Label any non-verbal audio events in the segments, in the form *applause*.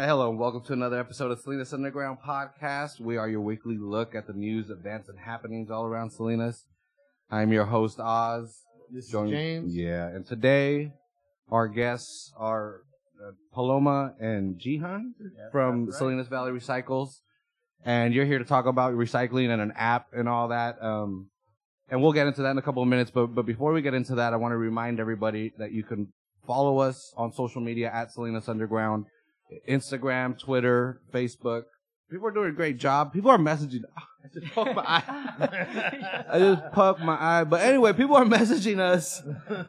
Hi, hello, and welcome to another episode of Salinas Underground Podcast. We are your weekly look at the news, events, and happenings all around Salinas. I'm your host, Oz. This is James. Yeah, and today our guests are uh, Paloma and Jehan from that's right. Salinas Valley Recycles, and you're here to talk about recycling and an app and all that. Um, and we'll get into that in a couple of minutes. But but before we get into that, I want to remind everybody that you can follow us on social media at Salinas Underground, Instagram, Twitter, Facebook. People are doing a great job. People are messaging. Ah, I just poked my eye. *laughs* I just poked my eye. But anyway, people are messaging us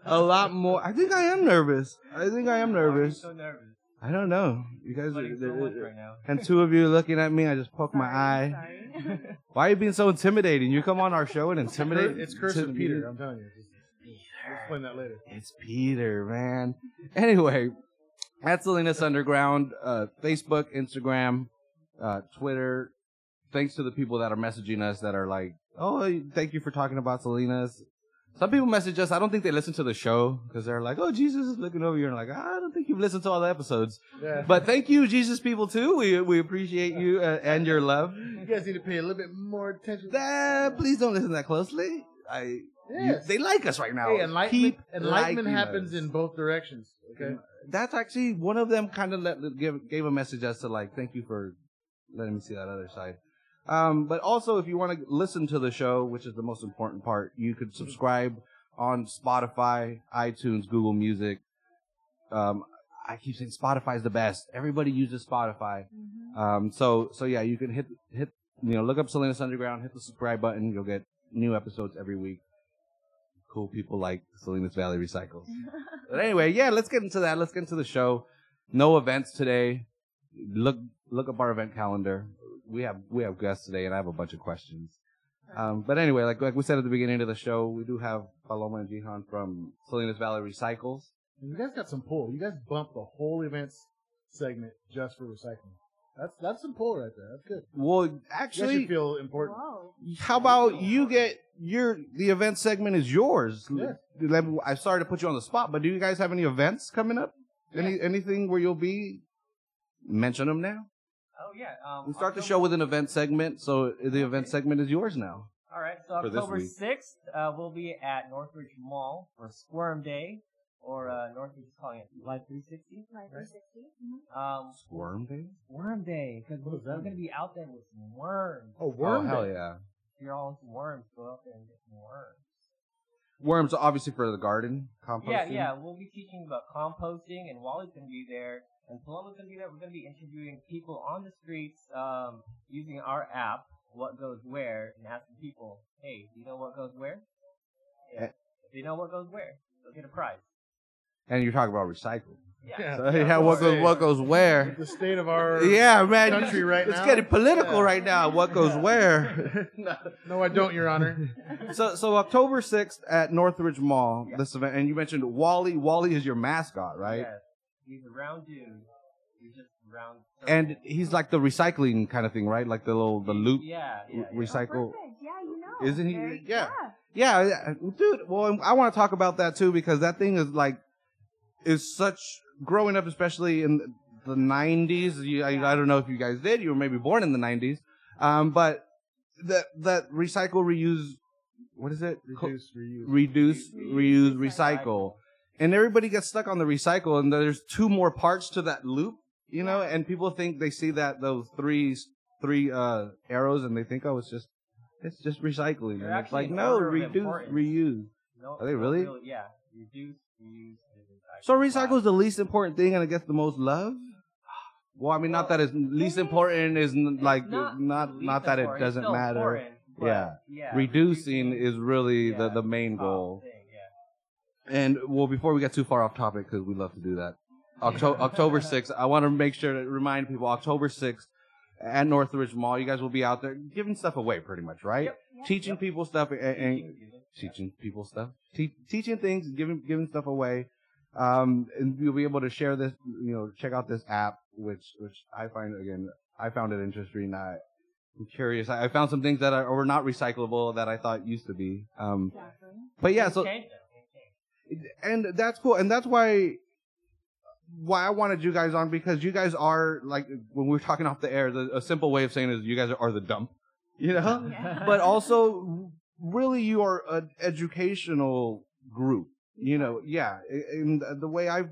a lot more. I think I am nervous. I think I am Why are you nervous. so nervous. I don't know. You guys are so much right now. and two of you looking at me. I just poked my eye. Sorry. *laughs* Why are you being so intimidating? You come on our show and intimidate. It's cursive intimidate- Peter. I'm telling you. Just- We'll explain that later. It's Peter, man. Anyway, at Salinas Underground, uh, Facebook, Instagram, uh, Twitter. Thanks to the people that are messaging us that are like, "Oh, thank you for talking about Salinas." Some people message us. I don't think they listen to the show because they're like, "Oh, Jesus is looking over you," and like, "I don't think you've listened to all the episodes." Yeah. But thank you, Jesus people, too. We we appreciate you uh, and your love. you guys need to pay a little bit more attention. That, please don't listen that closely. I you- Yes. they like us right now. Hey, enlightenment, Keep enlightenment happens us. in both directions. Okay. That's actually one of them. Kind of let give gave a message as to like, thank you for letting me see that other side. Um, but also, if you want to listen to the show, which is the most important part, you could subscribe on Spotify, iTunes, Google Music. Um, I keep saying Spotify is the best. Everybody uses Spotify. Um, so so yeah, you can hit hit you know look up Salinas Underground, hit the subscribe button. You'll get new episodes every week. Cool people like Salinas Valley Recycles. *laughs* but anyway, yeah, let's get into that. Let's get into the show. No events today. Look look up our event calendar. We have we have guests today, and I have a bunch of questions. Um, but anyway, like like we said at the beginning of the show, we do have Paloma and Jehan from Salinas Valley Recycles. You guys got some pull. You guys bumped the whole events segment just for recycling. That's that's some pull right there. That's good. Well, actually, should feel important. Whoa. How about you get your the event segment is yours? Yeah. I'm sorry to put you on the spot, but do you guys have any events coming up? Any anything where you'll be? Mention them now. Oh yeah. Um, We start the show with an event segment, so the event segment is yours now. All right. So October sixth, uh, we'll be at Northridge Mall for Squirm Day, or uh, Northridge is calling it Live 360. Life Right. 360. Mhm. Um, Squirm day. Worm Day, because What we're, does gonna be out there with some worms. Oh, Oh hell Day. yeah! If you're all into worms, go out there and get some worms. Worms obviously for the garden composting. Yeah, yeah. We'll be teaching about composting, and Wally's gonna be there, and Paloma's gonna be there. We're gonna be interviewing people on the streets, um, using our app, What Goes Where, and asking people, "Hey, do you know what goes where?" Yeah. Eh. If you know what goes where, they'll get a prize. And you're talking about recycling. Yeah. Yeah. So yeah, what goes what goes where? The state of our Yeah, man. country right it's now. getting political Yeah. right now. What goes Yeah. where? *laughs* No, I don't, Your Honor. *laughs* so so October sixth at Northridge Mall, Yeah. this event, and you mentioned Wally. Wally is your mascot, right? Yes. He's a round dude. He's just round. And he's like the recycling kind of thing, right? Like the little the loop. Yeah, yeah, yeah. Recycle. perfect. Yeah, you know. Isn't he- yeah. Yeah, yeah, dude. Well, I want to talk about that too because that thing is like is such growing up, especially in the '90s. You, I, I don't know if you guys did. You were maybe born in the '90s, um, but that that recycle, reuse. What is it? Co- Reduce, reuse. reduce, reuse, Recycle. recycle. And everybody gets stuck on the recycle, and there's two more parts to that loop, you know. And people think they see that those three three uh, arrows, and they think, oh, it's just it's just recycling. They're and it's like no, reduce, reuse. No, Are they no, really? Yeah. Reduce, reuse, and recycle. So recycle is the least important thing, and it gets the most love. Well, I mean, not that it's least important is like not not not, that it important. It's doesn't matter. Yeah. yeah. Reducing is really the yeah, the main goal. thing, yeah. And well, before we get too far off topic, because we love to do that, October October sixth. I want to make sure to remind people October sixth at Northridge Mall. You guys will be out there giving stuff away, pretty much, right? Yep. Teaching people stuff and, and Teaching, giving, yeah. teaching people stuff, Te- teaching things, giving giving stuff away. Um, and you'll be able to share this, you know, check out this app, which which I find again, I found it interesting. I, I'm curious. I, I found some things that are or not recyclable that I thought used to be. Um, Exactly. but yeah, so change, though. Things change. and that's cool and that's why why I wanted you guys on because you guys are like when we were talking off the air. The, a simple way of saying is you guys are, are the dump, you know. Yeah. but also, really, you are an educational group. You know, yeah. And the way I've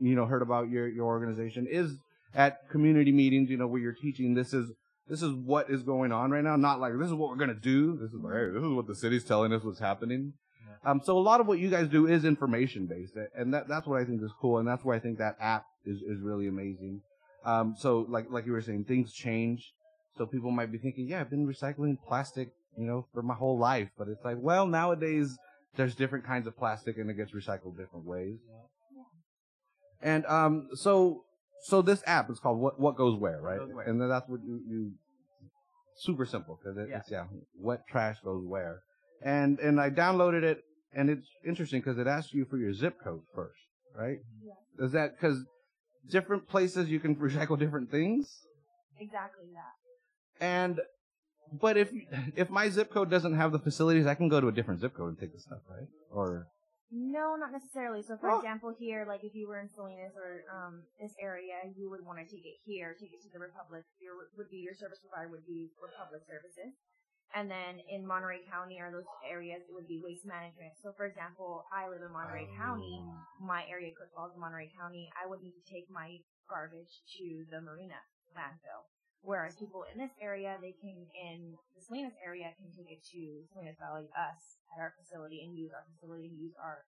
you know heard about your your organization is at community meetings. You know, where you're teaching this is this is what is going on right now. Not like this is what we're gonna do. This is like hey, this is what the city's telling us what's happening. Um, so a lot of what you guys do is information based, and that that's what I think is cool, and that's why I think that app is is really amazing. Um, so like like you were saying, things change. So people might be thinking, yeah, I've been recycling plastic, you know, for my whole life, but it's like, well, nowadays there's different kinds of plastic, and it gets recycled different ways. And um, so so this app is called What What Goes Where, right? Goes Where. And then that's what you, you super simple because it, Yeah. it's yeah, what trash goes where. And and I downloaded it, and it's interesting because it asks you for your zip code first, right? Yeah. Is that because different places you can *laughs* recycle different things? Exactly that. And but if if my zip code doesn't have the facilities, I can go to a different zip code and take the stuff, right? Or No, not necessarily. So, for Oh. example, here, like if you were in Salinas or um, this area, you would want to take it here, take it to the Republic. Your would be your service provider would be Republic Services, and then in Monterey County or those areas, it would be Waste Management. So, for example, I live in Monterey County. My area falls in Monterey County. I would need to take my garbage to the Marina landfill. Whereas people in this area, they can in the Salinas area can take it to Salinas Valley, us at our facility, and use our facility and use our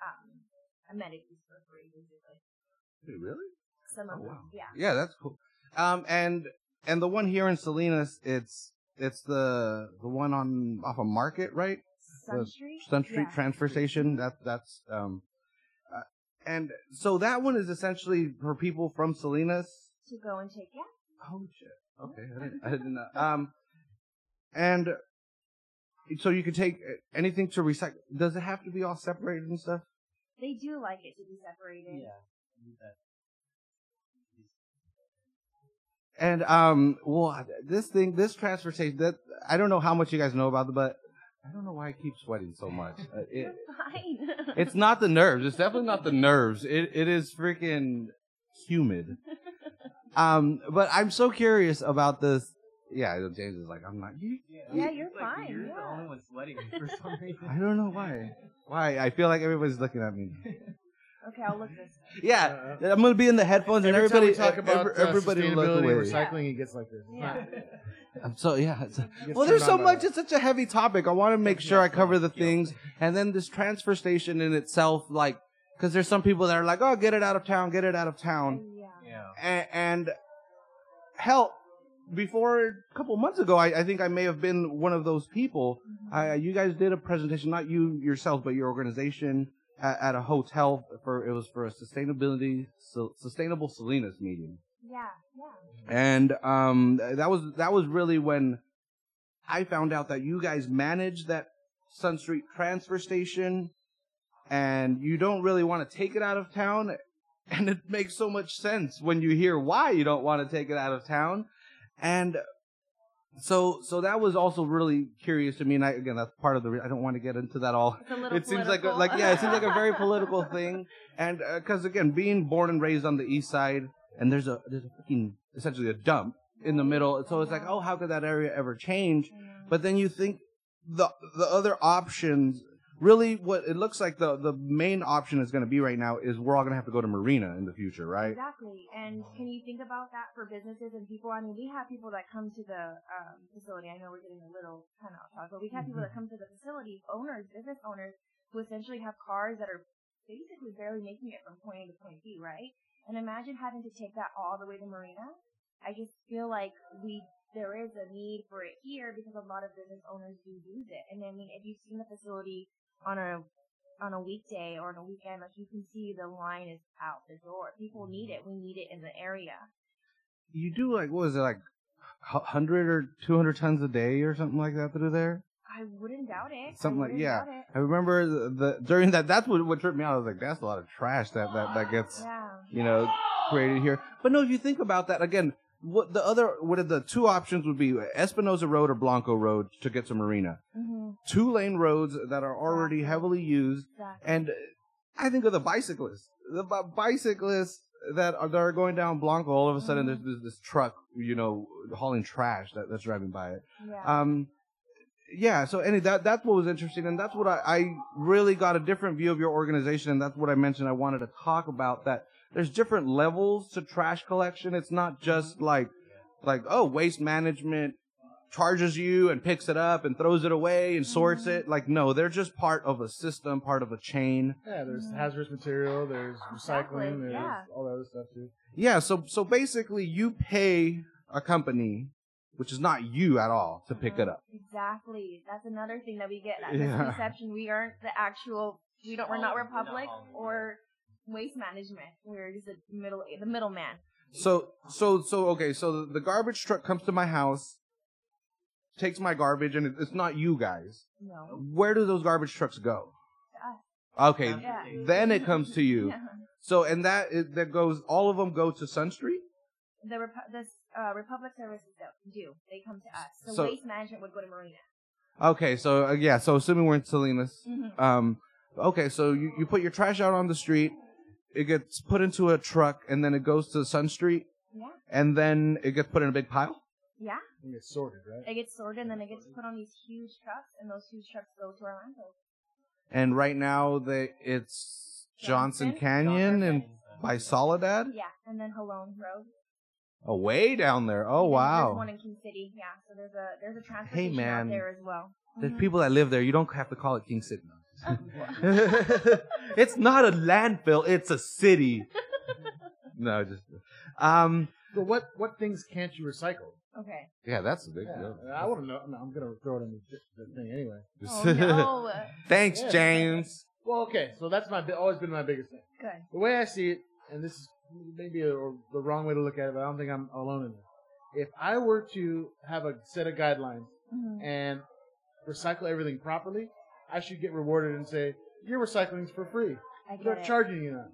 um, amenities for free, basically. Wait, really? Some of Oh, them, wow. yeah. Yeah, that's cool. Um, and and the one here in Salinas, it's it's the the one on off of Market, right? Sun The Street. Sun Street Yeah. Transfer Station. That that's um, uh, and so that one is essentially for people from Salinas. to go and take. Yeah. Oh shit. Okay, I didn't, I didn't know. Um, and so you can take anything to recycle. Does it have to be all separated and stuff? They do like it to be separated. Yeah. And um, well, this thing, this transfer station, that I don't know how much you guys know about it, but I don't know why I keep sweating so much. Uh, it, You're fine. it's not the nerves. It's definitely not the nerves. It it is freaking humid. *laughs* Um, but I'm so curious about this. Yeah, James is like, I'm not. You, Yeah, you're like fine, You're the yeah. only one sweating *laughs* for some reason. I don't know why. Why? I feel like everybody's looking at me. okay, I'll look this. Way. Yeah, I'm gonna be in the headphones and Every time everybody we talk about every- everybody uh, look sustainability away. and recycling, it gets like this. Yeah. *laughs* I'm so yeah. It's, not- well, there's so much. that. It's such a heavy topic. I want to make sure I cover the things, and then this transfer station in itself, like, because there's some people that are like, oh, get it out of town, get it out of town, Yeah. Yeah. And, and hell, before a couple months ago, I, I think I may have been one of those people. Mm-hmm. I, you guys did a presentation, not you yourselves, but your organization at, at a hotel for it was for a sustainability su- sustainable Salinas meeting, Yeah. Yeah. and um that was that was really when I found out that you guys manage that Sun Street transfer station, and you don't really want to take it out of town. And it makes so much sense when you hear why you don't want to take it out of town. And so, so that was also really curious to me. And I, again, that's part of the, re- I don't want to get into that all. It's a little. It seems like, a, like, yeah, it seems like a very *laughs* political thing. And, uh 'cause cause again, being born and raised on the east side, and there's a, there's a fucking, essentially a dump in the middle. So it's like, oh, how could that area ever change? But then you think the the other options really what it looks like the the main option is going to be right now is we're all going to have to go to Marina in the future, right? Exactly. And can you think about that for businesses and people? I mean, we have people that come to the um, facility. I know we're getting a little kind of off topic, but we have people that come to the facility, owners, business owners, who essentially have cars that are basically barely making it from point A to point B, right? And imagine having to take that all the way to Marina. I just feel like we there is a need for it here because a lot of business owners do use it. And I mean, if you've seen the facility on a on a weekday or on a weekend, like you can see the line is out the door. People need it. We need it in the area. You do like what was it like, hundred or two hundred tons a day or something like that through there? I wouldn't doubt it. Something like yeah. I remember the, the during that. That's what what tripped me out. I was like, that's a lot of trash that that that gets *gasps* Yeah. you know created here. But no, if you think about that again, what the other what are the two options would be Espinosa Road or Blanco Road to get to Marina. Mm-hmm. Two lane roads that are already heavily used Exactly. And I think of the bicyclists. the bi- bicyclists that are, that are going down Blanco, all of a sudden there's, there's this truck, you know, hauling trash that, that's driving by it. Yeah. Um, yeah. So any that that's what was interesting, and that's what I, I really got a different view of your organization, and that's what I mentioned. I wanted to talk about that. There's different levels to trash collection. It's not just like like oh waste management charges you and picks it up and throws it away and sorts it. Like no, they're just part of a system, part of a chain. Yeah, there's hazardous material, there's Exactly, recycling, there's yeah. all that other stuff too. Yeah. So so basically, you pay a company, which is not you at all, to pick it up. Exactly. That's another thing that we get that Yeah. misconception. We aren't the actual. We don't. We're not we're not Republic or Waste Management. We're just the middle. The middleman. So so so okay, so the garbage truck comes to my house, takes my garbage, and it's not you guys. No. Where do those garbage trucks go? To us. Okay, Yeah. then it comes to you. Yeah. So and that it, that goes. All of them go to Sun Street. The Repu- this uh, Republic services that do. They come to us. So, So- Waste Management would go to Marina. Okay, so uh, yeah, so assuming we're in Salinas, Mhm. um, okay, so you you put your trash out on the street, it gets put into a truck, and then it goes to Sun Street, Yeah. and then it gets put in a big pile. Yeah. And it's sorted, right? It gets sorted and then it gets put on these huge trucks, and those huge trucks go to our landfill. And right now, they it's Johnson, Johnson? Canyon and by Soledad. Yeah, and then Jolon Road. Oh, way down there. Oh, And wow. There's one in King City. Yeah, so there's a there's a Hey, transportation man. out there as well. There's Mhm. people that live there. You don't have to call it King City. *laughs* it's not a landfill. It's a city. no, just um. So what what things can't you recycle? Okay. Yeah, that's a big Yeah, deal. I want to know. no, I'm gonna throw it in the, the thing anyway. Oh no. *laughs* Thanks, Yeah. James. Well, okay, so that's my bi- always been my biggest thing. Good. The way I see it, and this is maybe a, the wrong way to look at it, but I don't think I'm alone in this. If I were to have a set of guidelines Mhm. and recycle everything properly, I should get rewarded and say, your recycling's for free. I get We're it. charging you now.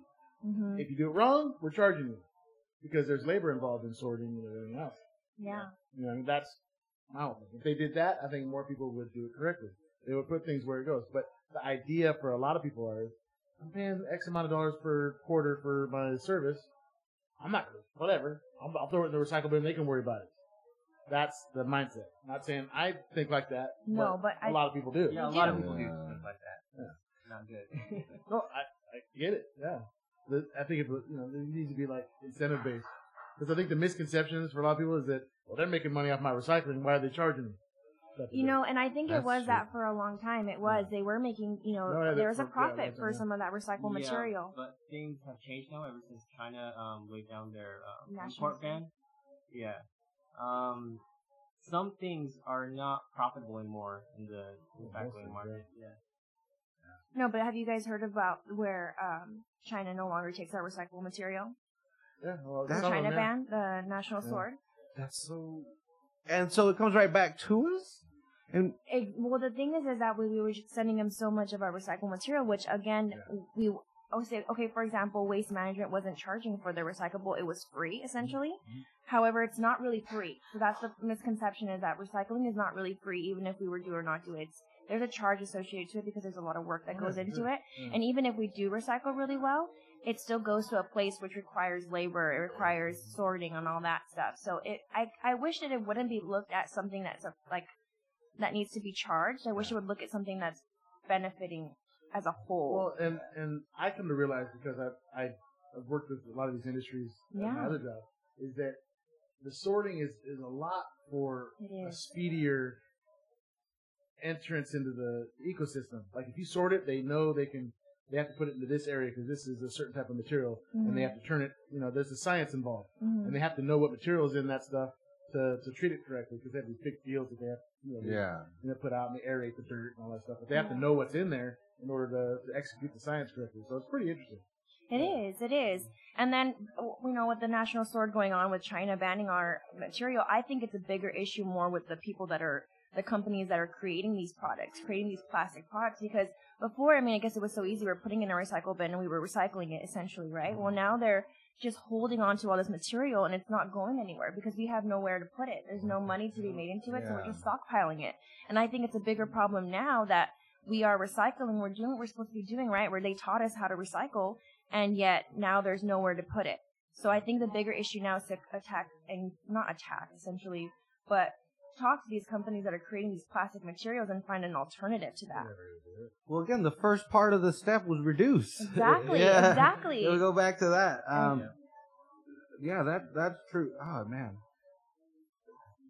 hmm If you do it wrong, we're charging you. Because there's labor involved in sorting and everything else. Yeah. You know, that's my. If they did that, I think more people would do it correctly. They would put things where it goes. But the idea for a lot of people are, I'm paying X amount of dollars per quarter for my service. I'm not whatever. I'll, I'll throw it in the recycle bin. They can worry about it. That's the mindset. Not saying I think like that. No, but a I- lot of people do. Yeah, a lot of people do stuff like that. Yeah. Not good. *laughs* No, I, I get it. Yeah, the, I think it you know there needs to be like incentive based because I think the misconceptions for a lot of people is that well they're making money off my recycling. Why are they charging me? You know, and I think That's it was true. that for a long time. It was. They were making, you know, No, yeah, there was a profit that's- for some of that recycled Yeah, material. But things have changed now ever since China um, laid down their um, import ban. Yeah. Um, some things are not profitable anymore in the recycling things, market. Yeah. No, but have you guys heard about where um, China no longer takes our recyclable material? yeah, well, The some China them, yeah. ban, the national Yeah. sword. That's so. And so it comes right back to us. And It, well, the thing is, is that we, we were sending them so much of our recycled material, which again, we oh say okay, for example, waste management wasn't charging for the recyclable; it was free mm-hmm. essentially. Mm-hmm. However, it's not really free. So that's the misconception is that recycling is not really free, even if we were do or not do it. It's, there's a charge associated to it because there's a lot of work that Yeah, goes mm-hmm. into sure. it. Yeah. And even if we do recycle really well, it still goes to a place which requires labor, it requires sorting and all that stuff. So it, I, I wish that it wouldn't be looked at something that's a, like, that needs to be charged. I wish it would look at something that's benefiting as a whole. Well, and and I come to realize because I've I, I've worked with a lot of these industries in my other job is that the sorting is is a lot for a speedier entrance into the ecosystem. Like if you sort it, they know they can. They have to put it into this area because this is a certain type of material, and they Mhm. have to turn it. You know, there's a science involved, Mhm. and they have to know what materials in that stuff to to treat it correctly because they have these big fields that they have. You know, they- yeah, you know, put out and they aerate the dirt and all that stuff. But they have to know what's in there in order to, to execute the science correctly. So it's pretty interesting. It is, it is. And then, you know, with the national sword going on with China banning our material, I think it's a bigger issue more with the people that are, the companies that are creating these products, creating these plastic products. Because before, I mean, I guess it was so easy. We were putting in a recycle bin and we were recycling it essentially, right? Well, now they're just holding on to all this material and it's not going anywhere because we have nowhere to put it. There's no money to be made into it, so we're just stockpiling it. And I think it's a bigger problem now that we are recycling, we're doing what we're supposed to be doing, right? Where they taught us how to recycle, and yet now there's nowhere to put it. So I think the bigger issue now is to attack and not attack essentially, but talk to these companies that are creating these plastic materials and find an alternative to that. Well, again, the first part of the step was reduce. *laughs* Exactly, Yeah. exactly. *laughs* We'll go back to that. Um, Yeah. yeah, that that's true. Oh man.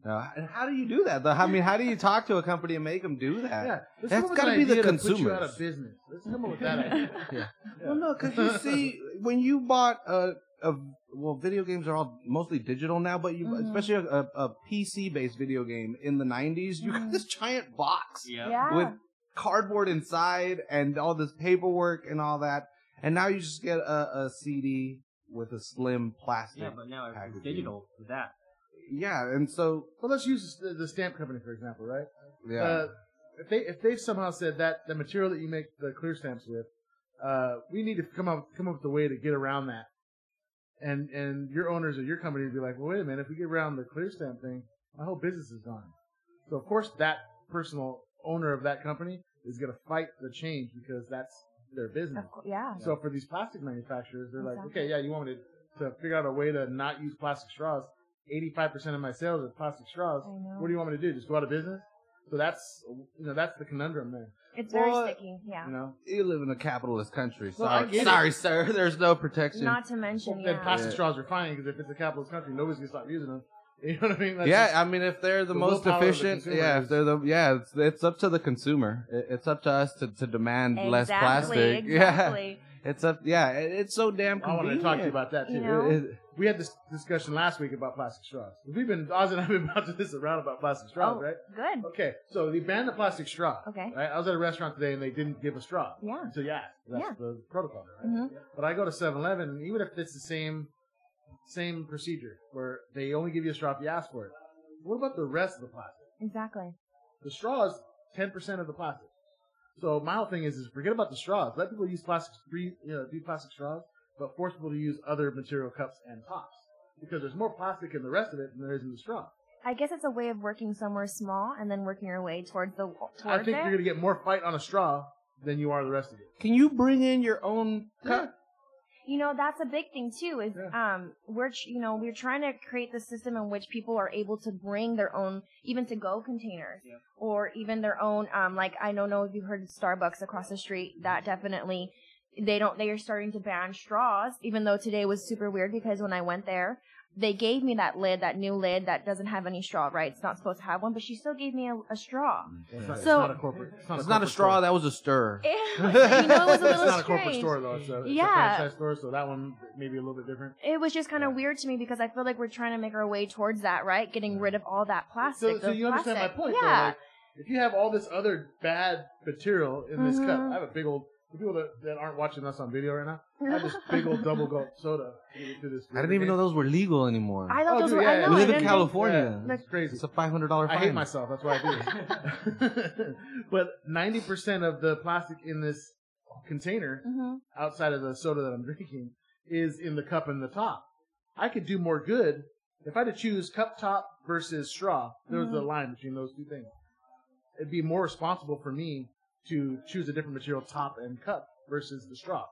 Uh, and how do you do that? though? I mean, how do you talk to a company and make them do that? Yeah, let's That's come up with gotta be the idea to Put you out consumers. of business. Let's come up with that idea. *laughs* Yeah. Well, no, because you see, when you bought a, a well, video games are all mostly digital now, but you, Mhm. especially a, a PC based video game in the '90s, you got Mhm. this giant box Yeah. with cardboard inside and all this paperwork and all that, and now you just get a, a CD with a slim plastic. Yeah, but now everything's digital with that. Yeah, and so Well, let's use the, the stamp company for example, right? yeah, Uh, if they if they've somehow said that the material that you make the clear stamps with, uh, we need to come up come up with a way to get around that. And and your owners of your company would be like, well, wait a minute, if we get around the clear stamp thing, my whole business is gone. So of course that personal owner of that company is going to fight the change because that's their business. Of course, yeah. So for these plastic manufacturers, they're like, okay, yeah, you want me to, to figure out a way to not use plastic straws. 85% of my sales are plastic straws. I know. What do you want me to do? Just go out of business? So that's, you know, that's the conundrum there, It's very Well, sticky. Yeah. you know? you live in a capitalist country. Well, I Sorry, get it. sorry, sir. *laughs* There's no protection. Not to mention, Well, yeah. then plastic Yeah. straws are fine because if it's a capitalist country, nobody's going to stop using them. *laughs* You know what I mean? That's yeah, I mean, if they're the, the most willpower of the efficient, consumer yeah, is- if they're the yeah, it's, it's up to the consumer. It- It's up to us to, to demand less exactly, plastic. *laughs* Exactly. Yeah, it's up. Yeah, it- it's so damn I convenient. wanted to talk to you about that too. You know? It- it- We had this discussion last week about plastic straws. We've been, Oz and I have been *laughs* bouncing this around about plastic straws, oh, right? good. Okay, so they banned the plastic straw. Okay. Right? I was at a restaurant today and they didn't give a straw. Yeah. So yeah, that's Yeah. the protocol, right? Mhm. But I go to 7-Eleven, and even if it's the same same procedure where they only give you a straw if you ask for it, what about the rest of the plastic? Exactly. The straw is 10% of the plastic. So my whole thing is, is forget about the straws. Let people use plastic free, you know, do plastic straws, but force people to use other material cups and tops because there's more plastic in the rest of it than there is in the straw. I guess it's a way of working somewhere small and then working your way towards the towards I think it. you're gonna get more fight on a straw than you are the rest of it. Can you bring in your own cup? You know that's a big thing too is Yeah. um we're you know we're trying to create the system in which people are able to bring their own even to go containers Yeah. or even their own um like i don't know if you've heard of starbucks across the street that definitely they don't they are starting to ban straws even though today was super weird because when i went there they gave me that lid that new lid that doesn't have any straw right it's not supposed to have one but she still gave me a, a straw It's not, it's So- not a corporate. It's not, It's a not a corporate straw. store. That was a stir. *laughs* you know it was a *laughs* it's little not a corporate strange. store though. It's a, it's Yeah. a franchise store, so that one may be a little bit different. it was just kind of weird to me because I feel like we're trying to make our way towards that, right? Getting rid of all that plastic. So, so the you understand plastic. my point, Yeah. though. Like, if you have all this other bad material in this cup, Mhm. I have a big old. For people that, that aren't watching us on video right now, I have this *laughs* big old double gulp soda. to this I didn't even know those were legal anymore. I thought Oh, those dude, were. yeah, I yeah. know. we I live in didn't California. Yeah, it's crazy. It's a five hundred dollar I fine. hate myself. That's why I do it. *laughs* but ninety percent of the plastic in this container, Mhm. outside of the soda that I'm *laughs* drinking, is in the cup and the top. I could do more good if I had to choose cup top versus straw. There was the Mhm. line between those two things. It'd be more responsible for me to choose a different material, top and cup, versus the straw.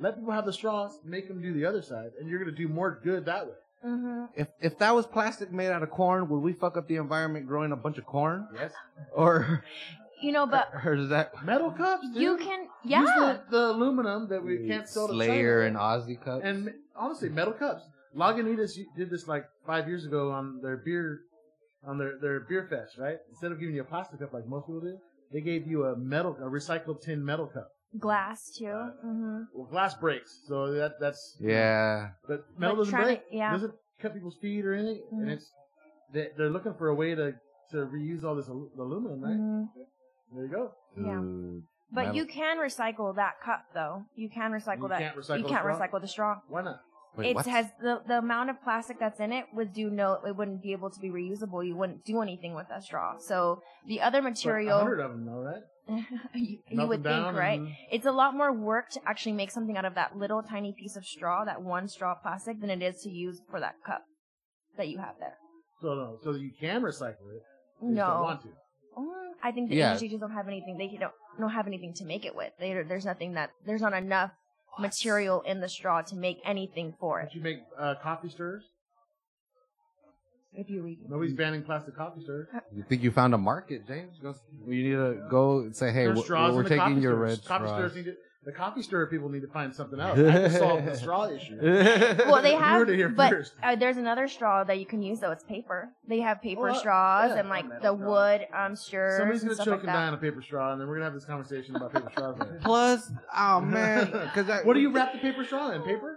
Let people have the straws, make them do the other side, and you're going to do more good that way. Mhm. If if that was plastic made out of corn, would we fuck up the environment growing a bunch of corn? Yes. Or, You know, but *laughs* or is that Metal cups, dude. you can. Use Yeah. the, the aluminum that we can't sell to Slayer China. and Aussie cups? And honestly, metal cups. Lagunitas did this like five years ago on their beer, on their, their beer fest, right? Instead of giving you a plastic cup like most people do, they gave you a metal, a recycled tin metal cup. Glass too. hmm Well, glass breaks, so that that's yeah. But metal Like doesn't break. to- yeah. doesn't cut people's feet or anything, Mhm. and it's they, they're looking for a way to to reuse all this alu- aluminum, right? hmm There you go. Yeah. Dude, But metal- you can recycle that cup, though. You can recycle You that. can't recycle you the can't straw? recycle the straw. Why not? Wait, it what? has the the amount of plastic that's in it would do no. It wouldn't be able to be reusable. You wouldn't do anything with that straw. So the other But material, hundred of them, though, right? *laughs* you, you would think, right? and- It's a lot more work to actually make something out of that little tiny piece of straw, that one straw plastic, than it is to use for that cup that you have there. So no, so you can recycle it. you No, don't want to. Mm, I think the Yeah. industry just don't have anything. They don't don't have anything to make it with. They, there's nothing that there's not enough material in the straw to make anything for it. Did you make uh, coffee stirrers? If you read. Nobody's banning plastic coffee stirrers. You think you found a market, James? Go, you need to go and say, hey, There's we're, straws we're in the taking coffee your stirrers. red coffee straws. stirrers need to, the coffee stirrer people need to find something else. I can solve the straw *laughs* issue. Well, they *laughs* You have, heard it here but first. uh, there's another straw that you can use though. It's paper. They have paper Well, straws yeah, and like the straws. wood um stirrers Somebody's gonna stuff choke like and die on a paper straw, and then we're gonna have this conversation about paper straws. later. Plus, oh man, *laughs* because what do you wrap the paper straw in? Paper?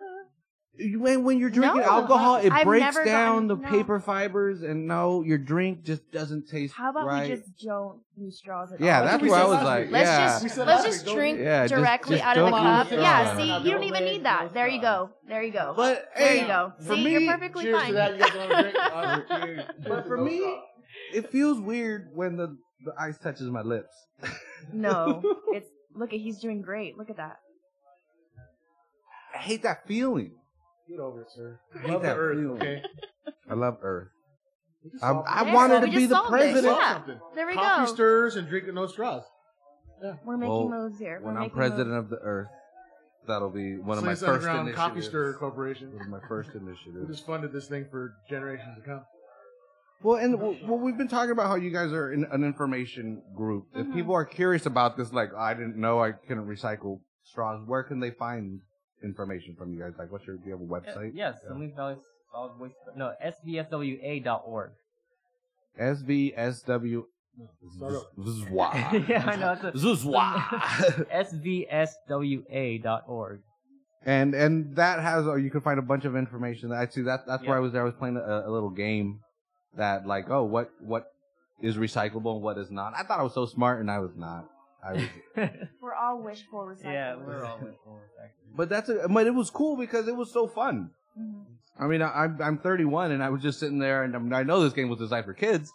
When when you're drinking No. alcohol, it I've breaks never down gotten- the no. paper fibers, and no, your drink just doesn't taste How about right. we just don't use straws at yeah, all? that's we where I said was last like, week. Let's yeah. We just said let's last just week, drink Yeah, just- directly just out of the don't cup. use Yeah, see, you don't even need that. There you go. There you go. But there hey, you go. for See, me, you're perfectly Cheers fine. to that. You guys want to drink? Uh, cheers. *laughs* But for me, it feels weird when the the ice touches my lips. *laughs* No, it's look at he's doing great. Look at that. I hate that feeling. Get over it, sir. hate Love the that earth, feeling. okay? I love Earth. We just I, solved I it. There, wanted we to just be the solved it. president. Solved Yeah. something. There we Coffee go. stirrers and drinking no straws. We're making Well, moves here. We're When I'm making president moves. of the Earth, that'll be one of my Slice first Underground initiatives. Coffee Stirrer Corporation. One of my first We initiatives. just funded this thing for generations to come. Well, and w- well, we've been talking about how you guys are in an information group. If Mhm. people are curious about this, like I didn't know I couldn't recycle straws, where can they find information from you guys? Like, what's your do you have a uh, website? Yes, Salinas Valley Solid Waste. No, svswa.org. SVSW. Start up. Zwah. *laughs* yeah, I know. It's a, Zwah. *laughs* svswa.org. and and that has or you can find a bunch of information. I see that that's where I was there. I was playing a, a little game that like oh what what is recyclable and what is not. I thought I was so smart and I was not. I was, *laughs* We're all wishful recyclers. yeah, we're *laughs* all with forward, actually. but that's a, but it was cool because it was so fun. Mhm. I mean, I, I'm I'm 31 and I was just sitting there and I, mean, I know this game was designed for kids,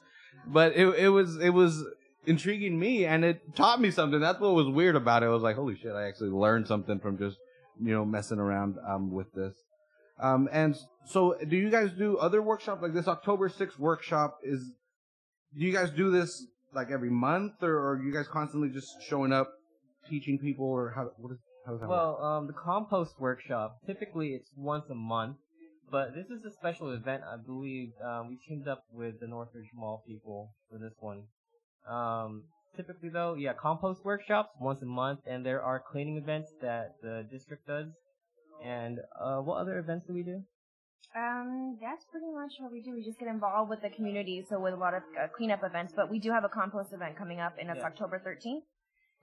but it it was it was intriguing me and it taught me something. That's what was weird about it. I was like, holy shit, I actually learned something from just you know messing around um with this. Um and so do you guys do other workshops like this October 6th workshop is do you guys do this like every month or, are you guys constantly just showing up teaching people or how what is how does that work? Well, um, the compost workshop, typically it's once a month, but this is a special event. I believe um, we teamed up with the Northridge Mall people for this one. Um, typically, though, yeah, compost workshops once a month, and there are cleaning events that the district does. And uh, what other events do we do? Um, that's pretty much what we do. We just get involved with the community, so with a lot of uh, cleanup events. But we do have a compost event coming up, and it's Yeah. October 13th,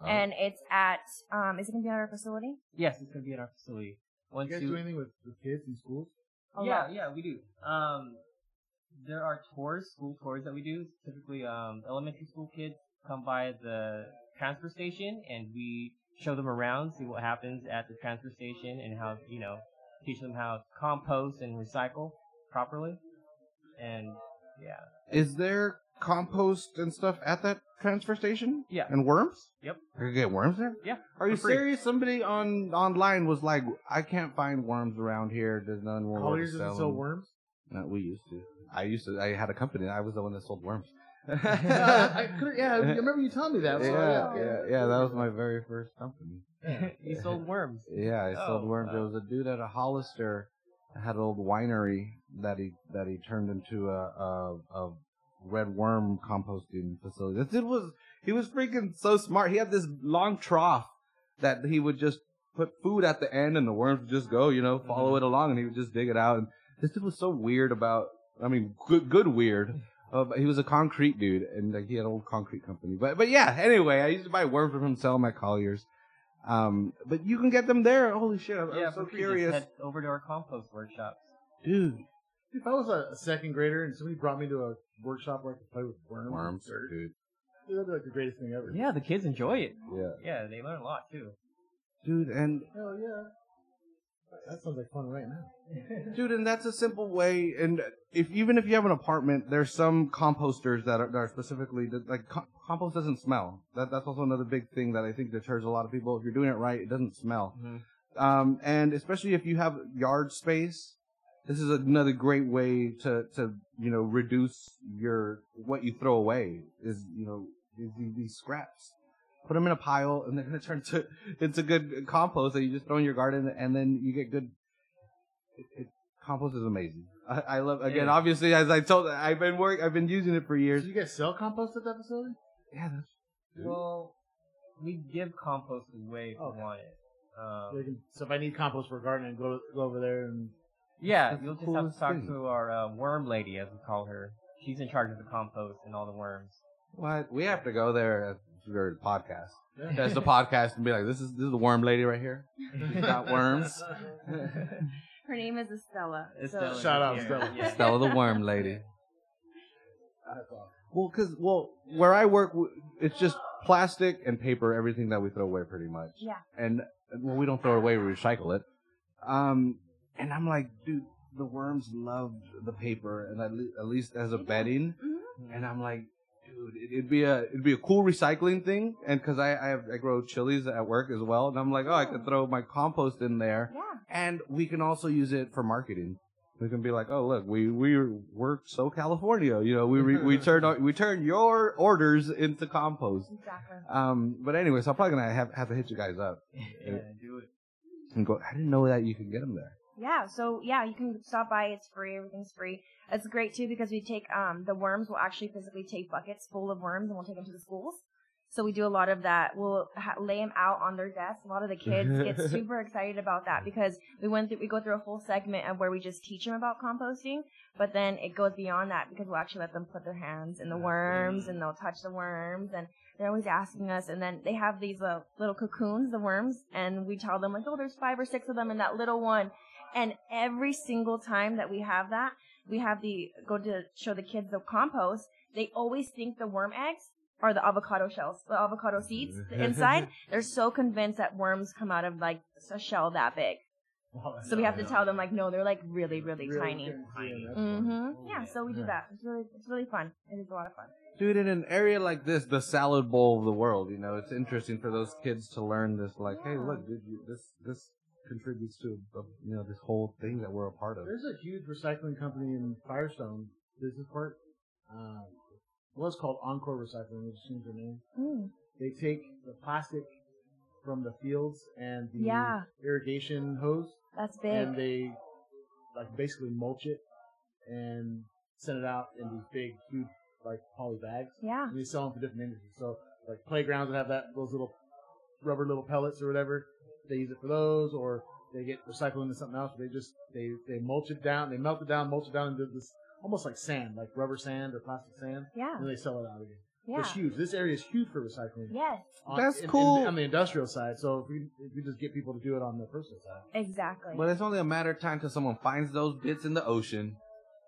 Oh. and it's at um, is it gonna be at our facility? Yes, it's gonna be at our facility. One, You guys two- do anything with, with kids in schools? A yeah, lot. yeah, we do. Um, there are tours, school tours that we do. Typically, um, elementary school kids come by the transfer station and we show them around, see what happens at the transfer station and how, you know, teach them how to compost and recycle properly. And yeah, Is there compost and stuff at that transfer station? Yeah. And worms? Yep. You can get worms there? yeah. Are you free. serious? Somebody on online was like, I can't find worms around here. There's none. Colliers doesn't sell worms? No, we used to. I used to. I had a company. I was the one that sold worms. Yeah, I could've- yeah, I remember you telling me that. so, yeah, yeah, yeah, yeah. That was my very first company. *laughs* you sold worms. Yeah, I sold Oh, worms. There was a dude at a Hollister had an old winery that he that he turned into a a, a red worm composting facility. This dude was he was freaking so smart. He had this long trough that he would just put food at the end, and the worms would just go, you know, follow Mhm. it along, and he would just dig it out. And this dude was so weird about. I mean, good good weird. Uh, he was a concrete dude, and like he had an old concrete company. But but yeah. Anyway, I used to buy worms from him, sell them at Colliers. Um, but you can get them there. Holy shit! I'm, yeah, I'm so for free. Just curious, head over to our compost workshops. dude. If I was a, a second grader and somebody brought me to a workshop where I could play with worms, Worms, and dirt, dude. that'd be like the greatest thing ever. Yeah, the kids enjoy it. Yeah, Yeah, they learn a lot too. dude, and Hell yeah. That sounds like fun right now. *laughs* dude, and that's a simple way. And if even if you have an apartment, there's some composters that are, that are specifically like co- compost doesn't smell. That that's also another big thing that I think deters a lot of people. If you're doing it right, it doesn't smell. Mhm. Um, and especially if you have yard space, this is another great way to, to, you know, reduce your, what you throw away is, you know, these, these scraps. Put them in a pile, and they're gonna turn *laughs* to into good compost that you just throw in your garden, and then you get good. It, it, compost is amazing. I, I love again. is. Obviously, as I told, I've been work. I've been using it for So years. you guys sell compost at that facility? Yeah, that's Well, we give compost away if Okay. you want it. So, Um, so if I need compost for gardening, go go over there and yeah, That's you'll just have to talk thing. to our uh, worm lady, as we call her. She's in charge of the compost and all the worms. what we have to go there for the podcast. That's the podcast and be like, this is this is the worm lady right here. She's got worms. *laughs* Her name is Estella. Estella. So, Shout out, Yeah, Stella. yeah. Stella the worm lady. Well, because well, where I work, it's just plastic and paper, everything that we throw away, pretty much. Yeah. And well, we don't throw it away; we recycle it. Um, and I'm like, dude, the worms love the paper, and at, le- at least as a bedding. Mhm. And I'm like, dude, it- it'd be a it'd be a cool recycling thing. And because I I, have, I grow chilies at work as well, and I'm like, oh, I could throw my compost in there, Yeah. and we can also use it for marketing. We can be like, oh look, we we work so California, you know, we re, we *laughs* turn our- we turn your orders into compost. Exactly. Um, but anyway, so I'm probably gonna have have to hit you guys up yeah, do it. and go. I didn't know that you could get them there. Yeah, so yeah, you can stop by. It's free. Everything's free. It's great too because we take um the worms. We'll actually physically take buckets full of worms and we'll take them to the schools. So we do a lot of that. We'll ha- lay them out on their desks. A lot of the kids get *laughs* super excited about that because we went through we go through a whole segment of where we just teach them about composting, but then it goes beyond that because we'll actually let them put their hands in the worms and they'll touch the worms and they're always asking us and then they have these uh, little cocoons, the worms, and we tell them like, oh, there's five or six of them in that little one. And every single time that we have that, we have the go to show the kids the compost. They always think the worm eggs are the avocado shells, the avocado seeds the *laughs* inside. They're so convinced that worms come out of like a shell that big. So we have to tell them like, no, they're like really, really, tiny. hmm Yeah, so we do that. It's really, it's really fun. It is a lot of fun. Dude, in an area like this, the salad bowl of the world, you know, it's interesting for those kids to learn this. Like, hey, look, dude, you, this this contributes to uh, you know this whole thing that we're a part of. There's a huge recycling company in Firestone Business Park. Um, it was called Encore Recycling, which changed their name. Mm. They take the plastic from the fields and the Yeah. irrigation hose, That's big. and they like basically mulch it and send it out in these big, huge, like poly bags. yeah. And they sell them for different industries. So like playgrounds that have that those little rubber little pellets or whatever, they use it for those, or they get recycled into something else. They just they they mulch it down, they melt it down, mulch it down into this almost like sand, like rubber sand or plastic sand, Yeah. and they sell it out again. Yeah. It's huge. This area is huge for recycling. Yes. On, That's in- in- cool. on the industrial side. So if we if we just get people to do it on the personal side, Exactly. But it's only a matter of time till someone finds those bits in the ocean,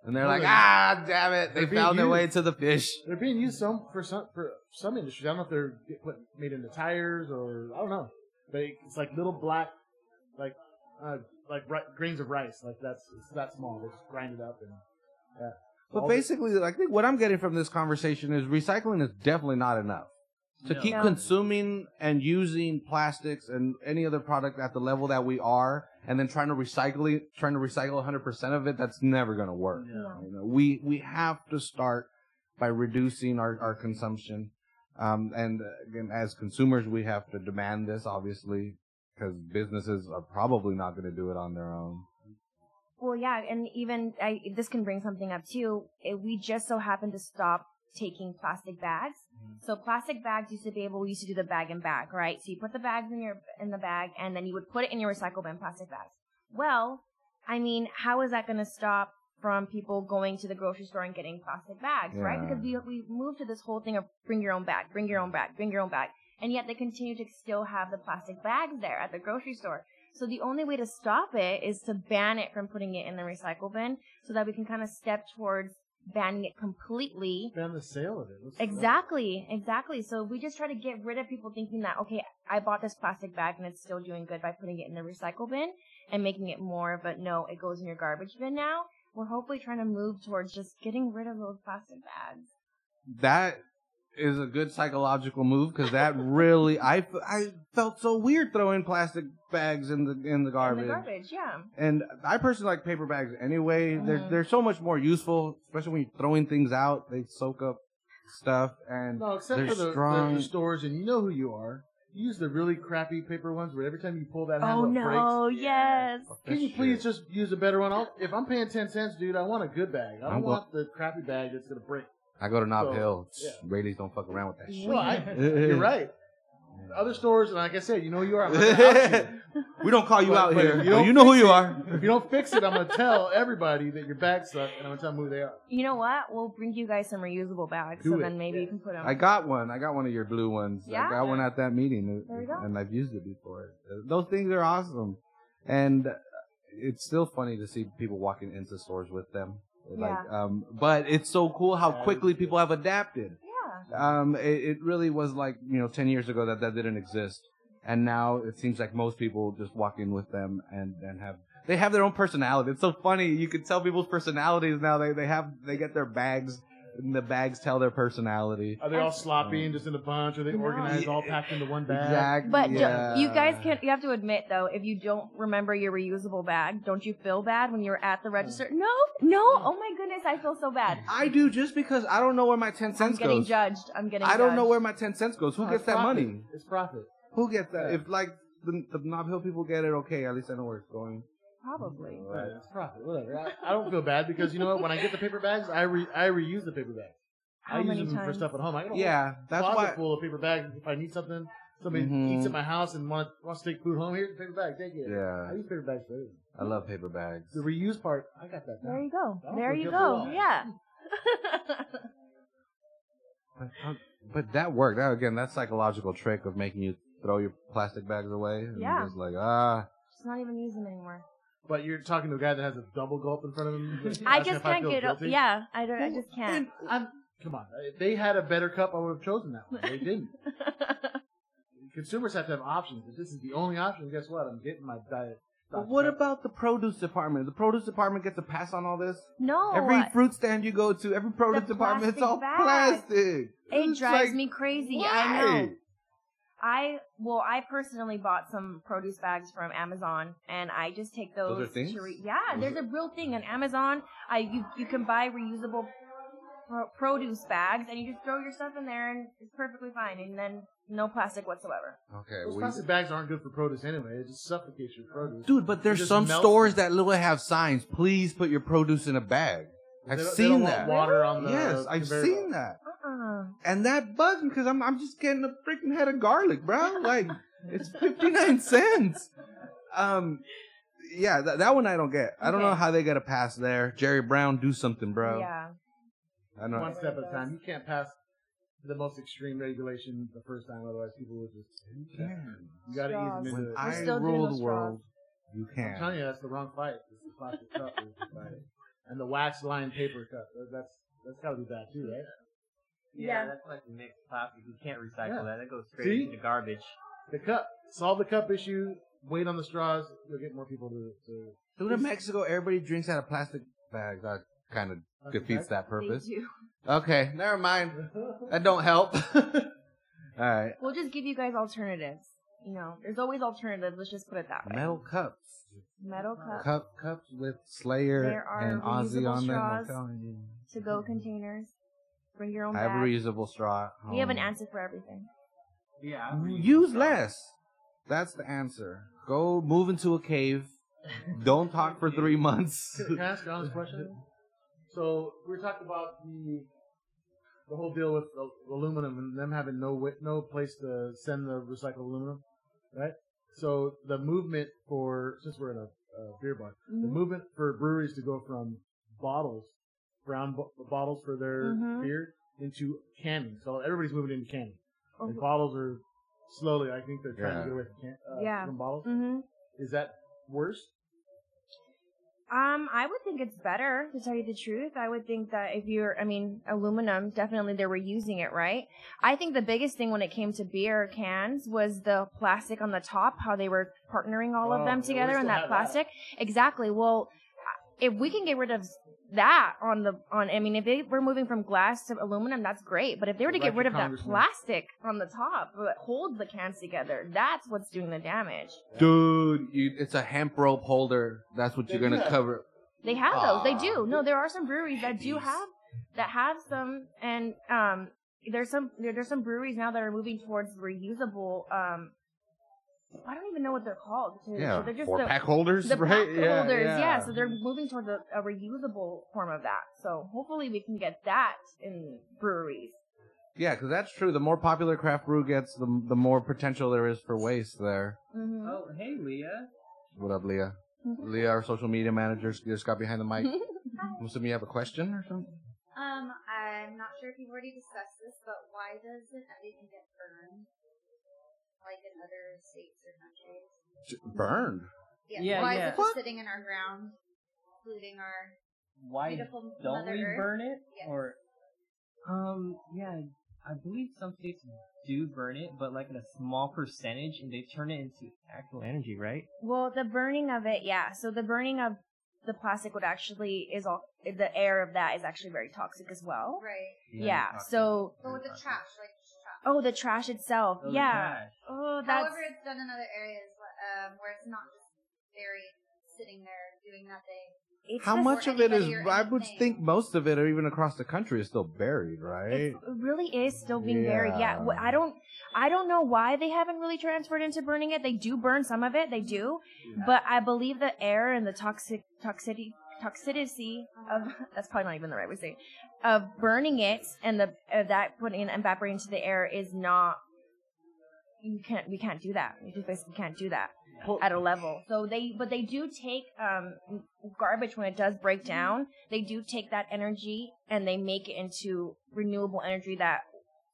and they're No, like, ah, damn it, they they're being found their way to the fish. they're being used some for some for some industries. I don't know if they're put made into tires or I don't know, but it's like little black, like uh, like ri- grains of rice. Like that's it's that small. They just grind it up and yeah. But All basically, I think what I'm getting from this conversation is recycling is definitely not enough. To No. keep No. consuming and using plastics and any other product at the level that we are, and then trying to recycle it, trying to recycle 100% of it, that's never going to work. Yeah. You know, we we have to start by reducing our our consumption, um, and again, as consumers, we have to demand this, obviously, because businesses are probably not going to do it on their own. Well, yeah, and even I, this can bring something up too. It, we just so happen to stop taking plastic bags. So plastic bags used to be able. We used to do the bag and bag, right? So you put the bags in your in the bag, and then you would put it in your recycle bin, plastic bags. Well, I mean, how is that going to stop from people going to the grocery store and getting plastic bags, right? Because we we moved to this whole thing of bring your own bag, bring your own bag, bring your own bag, and yet they continue to still have the plastic bags there at the grocery store. So the only way to stop it is to ban it from putting it in the recycle bin so that we can kind of step towards banning it completely. ban the sale of it. What's- Exactly, exactly. So we just try to get rid of people thinking that, okay, I bought this plastic bag and it's still doing good by putting it in the recycle bin and making it more, but no, it goes in your garbage bin now. We're hopefully trying to move towards just getting rid of those plastic bags. that is a good psychological move because that really I, I felt so weird throwing plastic bags in the in the garbage. In the garbage, yeah. And I personally like paper bags anyway. They're Mhm. they're so much more useful, especially when you're throwing things out. They soak up stuff, and No, except they're for the, the, strong. the stores, and you know who you are. You use the really crappy paper ones where every time you pull that Oh handle, it no! breaks. Oh, yes. Can you That's please just use a better one? I'll, if I'm paying ten cents, dude, I want a good bag. I don't I'm go- want the crappy bag that's gonna break. I go to Nob So, Hill. yeah. Ladies don't fuck around with that shit. Well, I, *laughs* you're right. Other stores, and like I said, you know who you are. I'm not gonna *laughs* out you. We don't call you But- out but here. if you Oh, don't you know who fix you it- are. If you don't fix it, I'm gonna tell everybody that your bags suck, and I'm gonna tell them who they are. You know what? We'll bring you guys some reusable bags, Do so it. then maybe Yeah. you can put them. I got one. I got one of your blue ones. Yeah? I got one at that meeting, There you go. and I've used it before. Those things are awesome, and it's still funny to see people walking into stores with them. Like, um, but it's so cool how quickly people have adapted. yeah. Um, it, it really was like you know ten years ago that that didn't exist, and now it seems like most people just walk in with them and and have they have their own personality. It's so funny. You can tell people's personalities now. They they have they get their bags, and the bags tell their personality. Are they all sloppy and um, just in a bunch? Are they No. organized, all packed into one bag? Exactly. But yeah. you guys can you have to admit though, if you don't remember your reusable bag, don't you feel bad when you're at the register? No, no. Oh my goodness, I feel so bad. I do just because I don't know where my ten cents I'm cents getting goes. judged. I'm getting. I don't know where my ten cents goes. Who No, gets it's that profit. money? It's profit. Who gets that? Yeah. If like the, the Nob Hill people get it, okay. At least I know where it's going. Probably. Right, it's profit. Whatever. I, I don't feel bad because you know what? When I get the paper bags, I re, I reuse the paper bags. How I use many them for stuff at home. I got a Yeah, that's closet why. full of paper bags. If I need something, somebody Mhm. eats at my house and wants wants to take food home, here's the paper bag. Take it. Yeah. I use paper bags for everything. I love paper bags. The reuse part, I got that. There you go. There you go. Yeah. *laughs* But, uh, but that worked. That again, that psychological trick of making you throw your plastic bags away. And Yeah. Just like ah, She's not even using them anymore. But you're talking to a guy that has a double gulp in front of him. *laughs* I just if can't feel get. o- guilty? Yeah, I don't. I just can't. I'm, come on. If they had a better cup, I would have chosen that one. They *laughs* didn't. Consumers have to have options. If this is the only option, guess what? I'm getting my diet. But what about the produce department? The produce department gets a pass on all this. no. every fruit stand you go to, every produce department, it's plastic all bag. plastic. It It's drives like, me crazy. why? I know. I well, I personally bought some produce bags from Amazon, and I just take those. Those are things? To re- yeah, there's a real thing on Amazon. I you you can buy reusable pro- produce bags, and you just throw your stuff in there, and it's perfectly fine, and then no plastic whatsoever. Okay, Those we- plastic bags aren't good for produce anyway. It just suffocates your produce. dude, but there's some melt- stores that literally have signs. Please put your produce in a bag. I've They don't- they seen don't want that. Water on the Yes, I've seen belt. that. And that bugs me because I'm I'm just getting a freaking head of garlic, bro. Like *laughs* it's fifty nine cents. Um, yeah, that that one I don't get. I don't know how they get a pass there. Jerry Brown, do something, bro. Yeah. I know. One step at a time. You can't pass the most extreme regulation the first time, otherwise people will just. You can. You got to ease them Straws. into When it. We're I still doing rule those the world, you can't. I'm telling can. you, that's the wrong fight. It's the plastic cup. is the fight. And the wax lined paper cup. That's that's got to be bad too, right? Yeah, Yeah. that's like mixed plastic. You can't recycle Yeah. that. That goes straight See? into the garbage. The cup. Solve the cup issue. Wait on the straws. You'll get more people to. to Dude, in Mexico, everybody drinks out of plastic bags. That kind of defeats bags? that They purpose. do. Okay, never mind. That don't help. *laughs* All right. We'll just give you guys alternatives. You know, there's always alternatives. Let's just put it that way. Metal cups. Metal cup, Cup cups with Slayer There are and Ozzy reusable on them. I'm straws. telling you. to go containers. Bring your own I have a reusable straw. at We have an home. answer for everything. Yeah. I reuse Use straws. less. That's the answer. Go move into a cave. *laughs* Don't talk for three months. Can I ask an honest question? *laughs* So we were talking about the the whole deal with the aluminum and them having no wi- no place to send the recycled aluminum, right? So the movement for since we're in a, a beer bar, the Mhm. movement for breweries to go from bottles, brown bo- bottles for their Mhm. beer, into canning. So everybody's moving into canning. Oh. And bottles are slowly. I think they're trying Yeah. to get away from, can- uh, Yeah. from bottles. hmm Is that worse? Um, I would think it's better to tell you the truth. I would think that if you're, I mean, aluminum, definitely they were using it, right? I think the biggest thing when it came to beer cans was the plastic on the top, how they were partnering all Oh, of them yeah, together we in still that have that. plastic. Exactly. Well, if we can get rid of that on the on I mean if they were moving from glass to aluminum that's great but if they were to Like get rid of that plastic on the top that holds the cans together that's what's doing the damage Dude, you, it's a hemp rope holder. That's what They you're gonna that. cover. They have those. They do. No, there are some breweries that do have that have some, and um, there's some there, there's some breweries now that are moving towards reusable. Um, I don't even know what they're called. to- Yeah, so they're just four the, pack holders, the *laughs* right? pack holders. Yeah. so they're moving towards a, a reusable form of that. So hopefully we can get that in breweries. Yeah, because that's true. The more popular craft brew gets, the the more potential there is for waste there. Mm-hmm. Oh, hey, Leah. What up, Leah? Leah, our social media manager, just got behind the mic. *laughs* I'm assuming you have a question or something. Um, I'm not sure if you've already discussed this, but why doesn't everything get burned? Like in other states or countries? Burned. Yeah, why yeah. is it just sitting in our ground, polluting our Why beautiful don't Mother we Earth? burn it? Yes. Or, um, yeah, I believe some states do burn it, but like in a small percentage, and they turn it into actual energy, right? Well, the burning of it, yeah. So the burning of the plastic would actually is all the air of that is actually very toxic as well. right? Yeah. So But with the trash, like trash. Oh, the trash itself, Oh, yeah. trash. Oh, that's However, it's done in other areas um, where it's not just buried, sitting there doing nothing. it's How much of it is? I would think most of it, or even across the country, is still buried, right? It really is still being buried. Yeah, Yeah. I don't, I don't know why they haven't really transferred into burning it. They do burn some of it, they do, but I believe the air and the toxic toxicity toxicity of *laughs* that's probably not even the right way to say it, of burning it and the of that putting and evaporating into the air is not. You can't. We can't do that. We just basically can't do that at a level. So they, but they do take um garbage when it does break down. They do take that energy and they make it into renewable energy that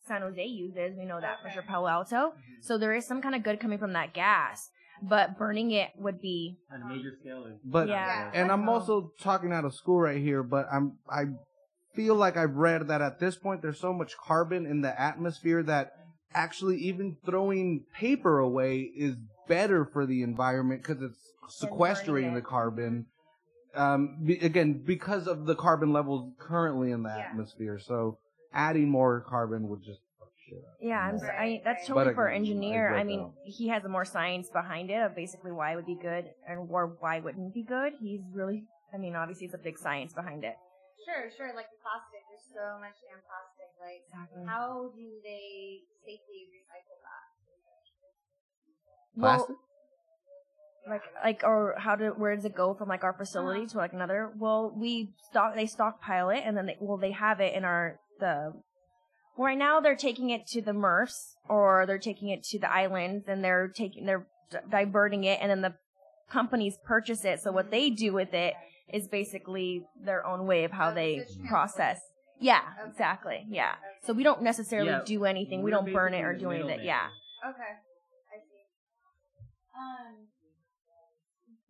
San Jose uses. We know that for sure, Palo Alto. So there is some kind of good coming from that gas. But burning it would be On a major scale, is But Yeah. and I'm also talking out of school right here, but I'm I feel like I've read that at this point there's so much carbon in the atmosphere that actually even throwing paper away is better for the environment because it's Than sequestering burning the carbon. Um, be, again, because of the carbon levels currently in the Yeah. atmosphere, so adding more carbon would just fuck shit. Yeah, I'm, s- I, Right, that's totally But for an again, I engineer. I mean, that. he has more science behind it of basically why it would be good and or why it wouldn't be good. He's really, I mean, obviously it's a big science behind it. Sure, sure. Like the plastic, there's so much damn plastic. Like, Exactly. how do they safely recycle that? Plastic? like, like, or how do, where does it go from like our facility Uh-huh. to like another? Well, we stock, they stockpile it and then they, well, they have it in our, the, well, right now they're taking it to the MRFs or they're taking it to the islands and they're taking, they're d- diverting it and then the companies purchase it. So what they do with it is basically their own way of how they so it's transported. process. Yeah, Okay. exactly. Yeah. Okay. So we don't necessarily Yeah, do anything. We don't burn it or do anything. Yeah. Okay, I see. Um,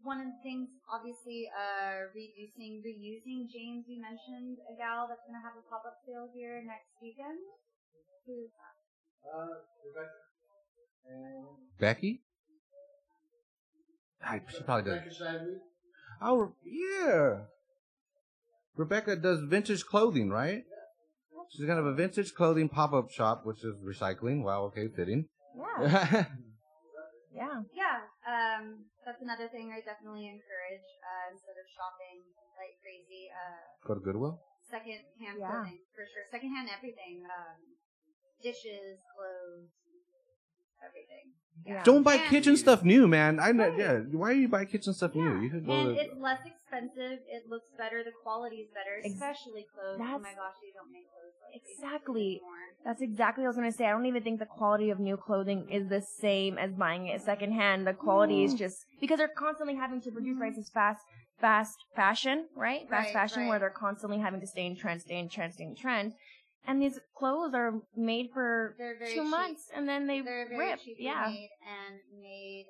one of the things, obviously, uh, reducing, reusing. James, you mentioned a gal that's gonna have a pop up sale here next weekend. Who is that? Becky? I, she probably does. Oh, yeah. Rebecca does vintage clothing, right? She's gonna have a vintage clothing pop-up shop, which is recycling. Wow, okay, fitting. Yeah. *laughs* Yeah. Yeah, um, that's another thing I definitely encourage. Uh, instead of shopping like crazy, uh, Go to Goodwill. second hand Yeah. clothing for sure. Second hand everything. Um, dishes, clothes, everything. Yeah. Don't buy And- kitchen stuff new, man. I know. Right. Yeah. Why do you buy kitchen stuff new? You could go And to. it's less expensive. It looks better. The quality is better, Ex- especially clothes. Oh my gosh, you don't make clothes like these Exactly. That's exactly what I was gonna say. I don't even think the quality of new clothing is the same as buying it secondhand. The quality is mm. just because they're constantly having to produce mm-hmm. right this fast fast fashion, right? Fast Right, fashion where they're constantly having to stay in trend, stay in trend, stay in trend. And these clothes are made for two cheap. months and then they They're very rip. cheaply Yeah. made and made.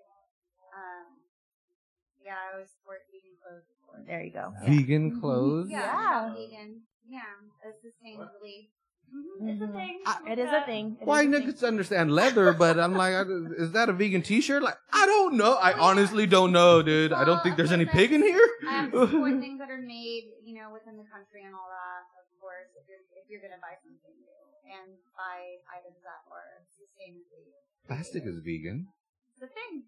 Um, yeah, I was support vegan clothes. of course. There you go. Vegan clothes. Yeah, Yeah. vegan. Yeah, uh, sustainably. Mhm, It's a thing. It is a thing. It Well, I is a know thing. could understand leather, but I'm like, is that a vegan T-shirt? Like, I don't know. I honestly don't know, dude. I don't think there's of any course, pig in here. I support *laughs* things that are made, you know, within the country and all that. Of course, if you're if you're gonna buy something new and buy items that are sustainably. Plastic is vegan, It's a thing.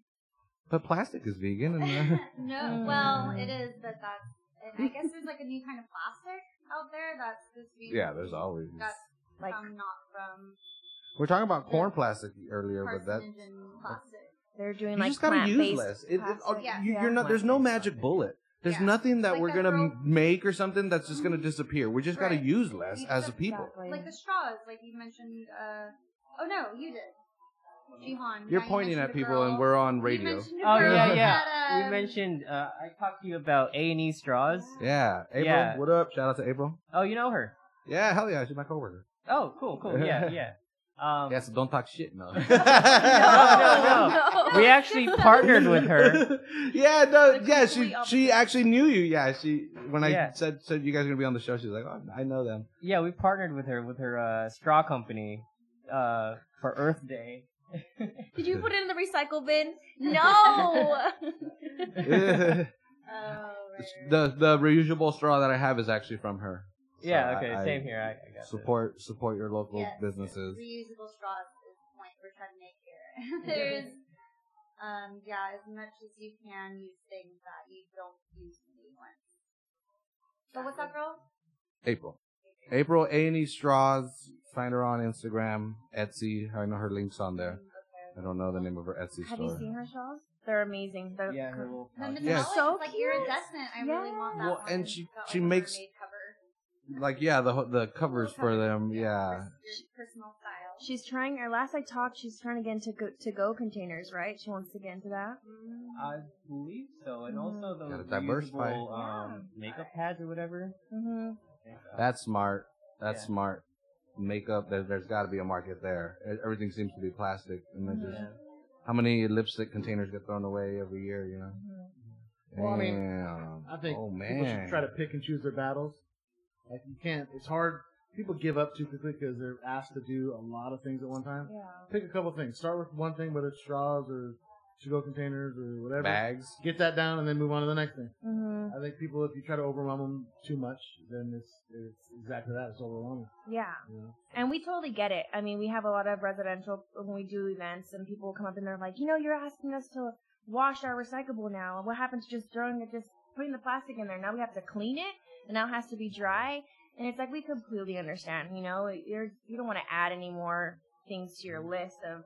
but plastic is vegan. And, uh, *laughs* no, well, it is, but that's. And I guess *laughs* there's like a new kind of plastic out there that's just being. yeah, there's always. That's Like from not from We're talking about corn plastic earlier, but that plastic. they're doing you like just gotta use less. It, it, plastic. Yeah. you, Yeah. you're not. There's no magic bullet. There's Yeah. nothing that Like we're gonna girl- make or something that's just gonna disappear. We just gotta Right. use less as a people. Exactly. Like the straws, like you mentioned. Uh, oh no, you did. Jehan. You're yeah, you pointing at people, girl- and we're on radio. Oh girl yeah, yeah. that, we um, mentioned. Uh, I talked to you about A and E straws. Yeah, April. Yeah. What up? Shout out to April. Oh, you know her. Yeah, hell yeah, she's my coworker. Oh, cool, cool. Yeah, *laughs* yeah. Um, Yeah, so don't talk shit, no. *laughs* no, no. no. *laughs* we actually partnered with her. *laughs* yeah, no, The yeah, complete she opposite. she actually knew you. Yeah, she when I Yeah. said said you guys are gonna be on the show, she was like, oh, I know them. Yeah, we partnered with her with her uh, straw company uh, for Earth Day. Did you put it in the recycle bin? No. the Oh, right. the the reusable straw that I have is actually from her. So yeah, I- okay, I same here. I, I got it. Support support your local Yes, businesses. Reusable straws is the point we're trying to make here. *laughs* There's, um, yeah, as much as you can use things that you don't use anymore. So what's that girl? April. April A and E straws. Find her on Instagram, Etsy. I know her links on there. I don't know the name of her Etsy Have store. you seen her straws? They're amazing. They're Yeah, her little The pouch. metallic Yes. So like cute. iridescent. I really want that Well, one. and she- she makes- mermaid cover. Like yeah, the the covers for them. Yeah. Personal style. She's trying. Or last I talked, she's trying to get into go, to go containers, right? She wants to get into that. I believe so, and also the Gotta diversify. reusable, um, makeup pads or whatever. Mm-hmm. That's smart. That's Yeah. smart. Makeup. There, there's got to be a market there. E- Everything seems to be plastic, and then just Yeah. how many lipstick containers get thrown away every year? You know. Well, I mean, Damn. I think Oh people man. should try to pick and choose their battles. Like you can't. It's hard. People give up too quickly because they're asked to do a lot of things at one time. Yeah. Pick a couple things. Start with one thing, whether it's straws or to-go containers or whatever. bags. Get that down and then move on to the next thing. Mm-hmm. I think people, if you try to overwhelm them too much, then it's it's exactly that. It's overwhelming. Yeah. You know? And we totally get it. I mean, we have a lot of residential when we do events, and people come up and they're like, you know, you're asking us to wash our recyclable now. And what happens to just throwing it, just putting the plastic in there? Now we have to clean it, and now it has to be dry. And it's like we completely understand. You know, you're you don't want to add any more things to your list of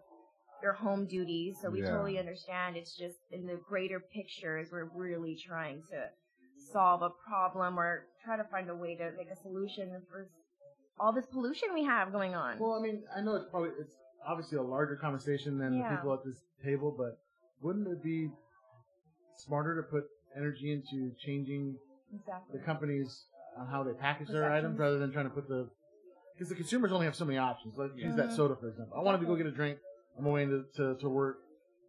your home duties. So we Yeah. totally understand. It's just in the greater picture is we're really trying to solve a problem or try to find a way to make a solution for all this pollution we have going on. Well, I mean, I know it's probably it's obviously a larger conversation than Yeah. the people at this table, but wouldn't it be smarter to put energy into changing exactly. the companies on how they package their items rather than trying to put the because the consumers only have so many options. Let's use that Mhm. soda for example. I wanted to go get a drink. I'm going to, to, to work.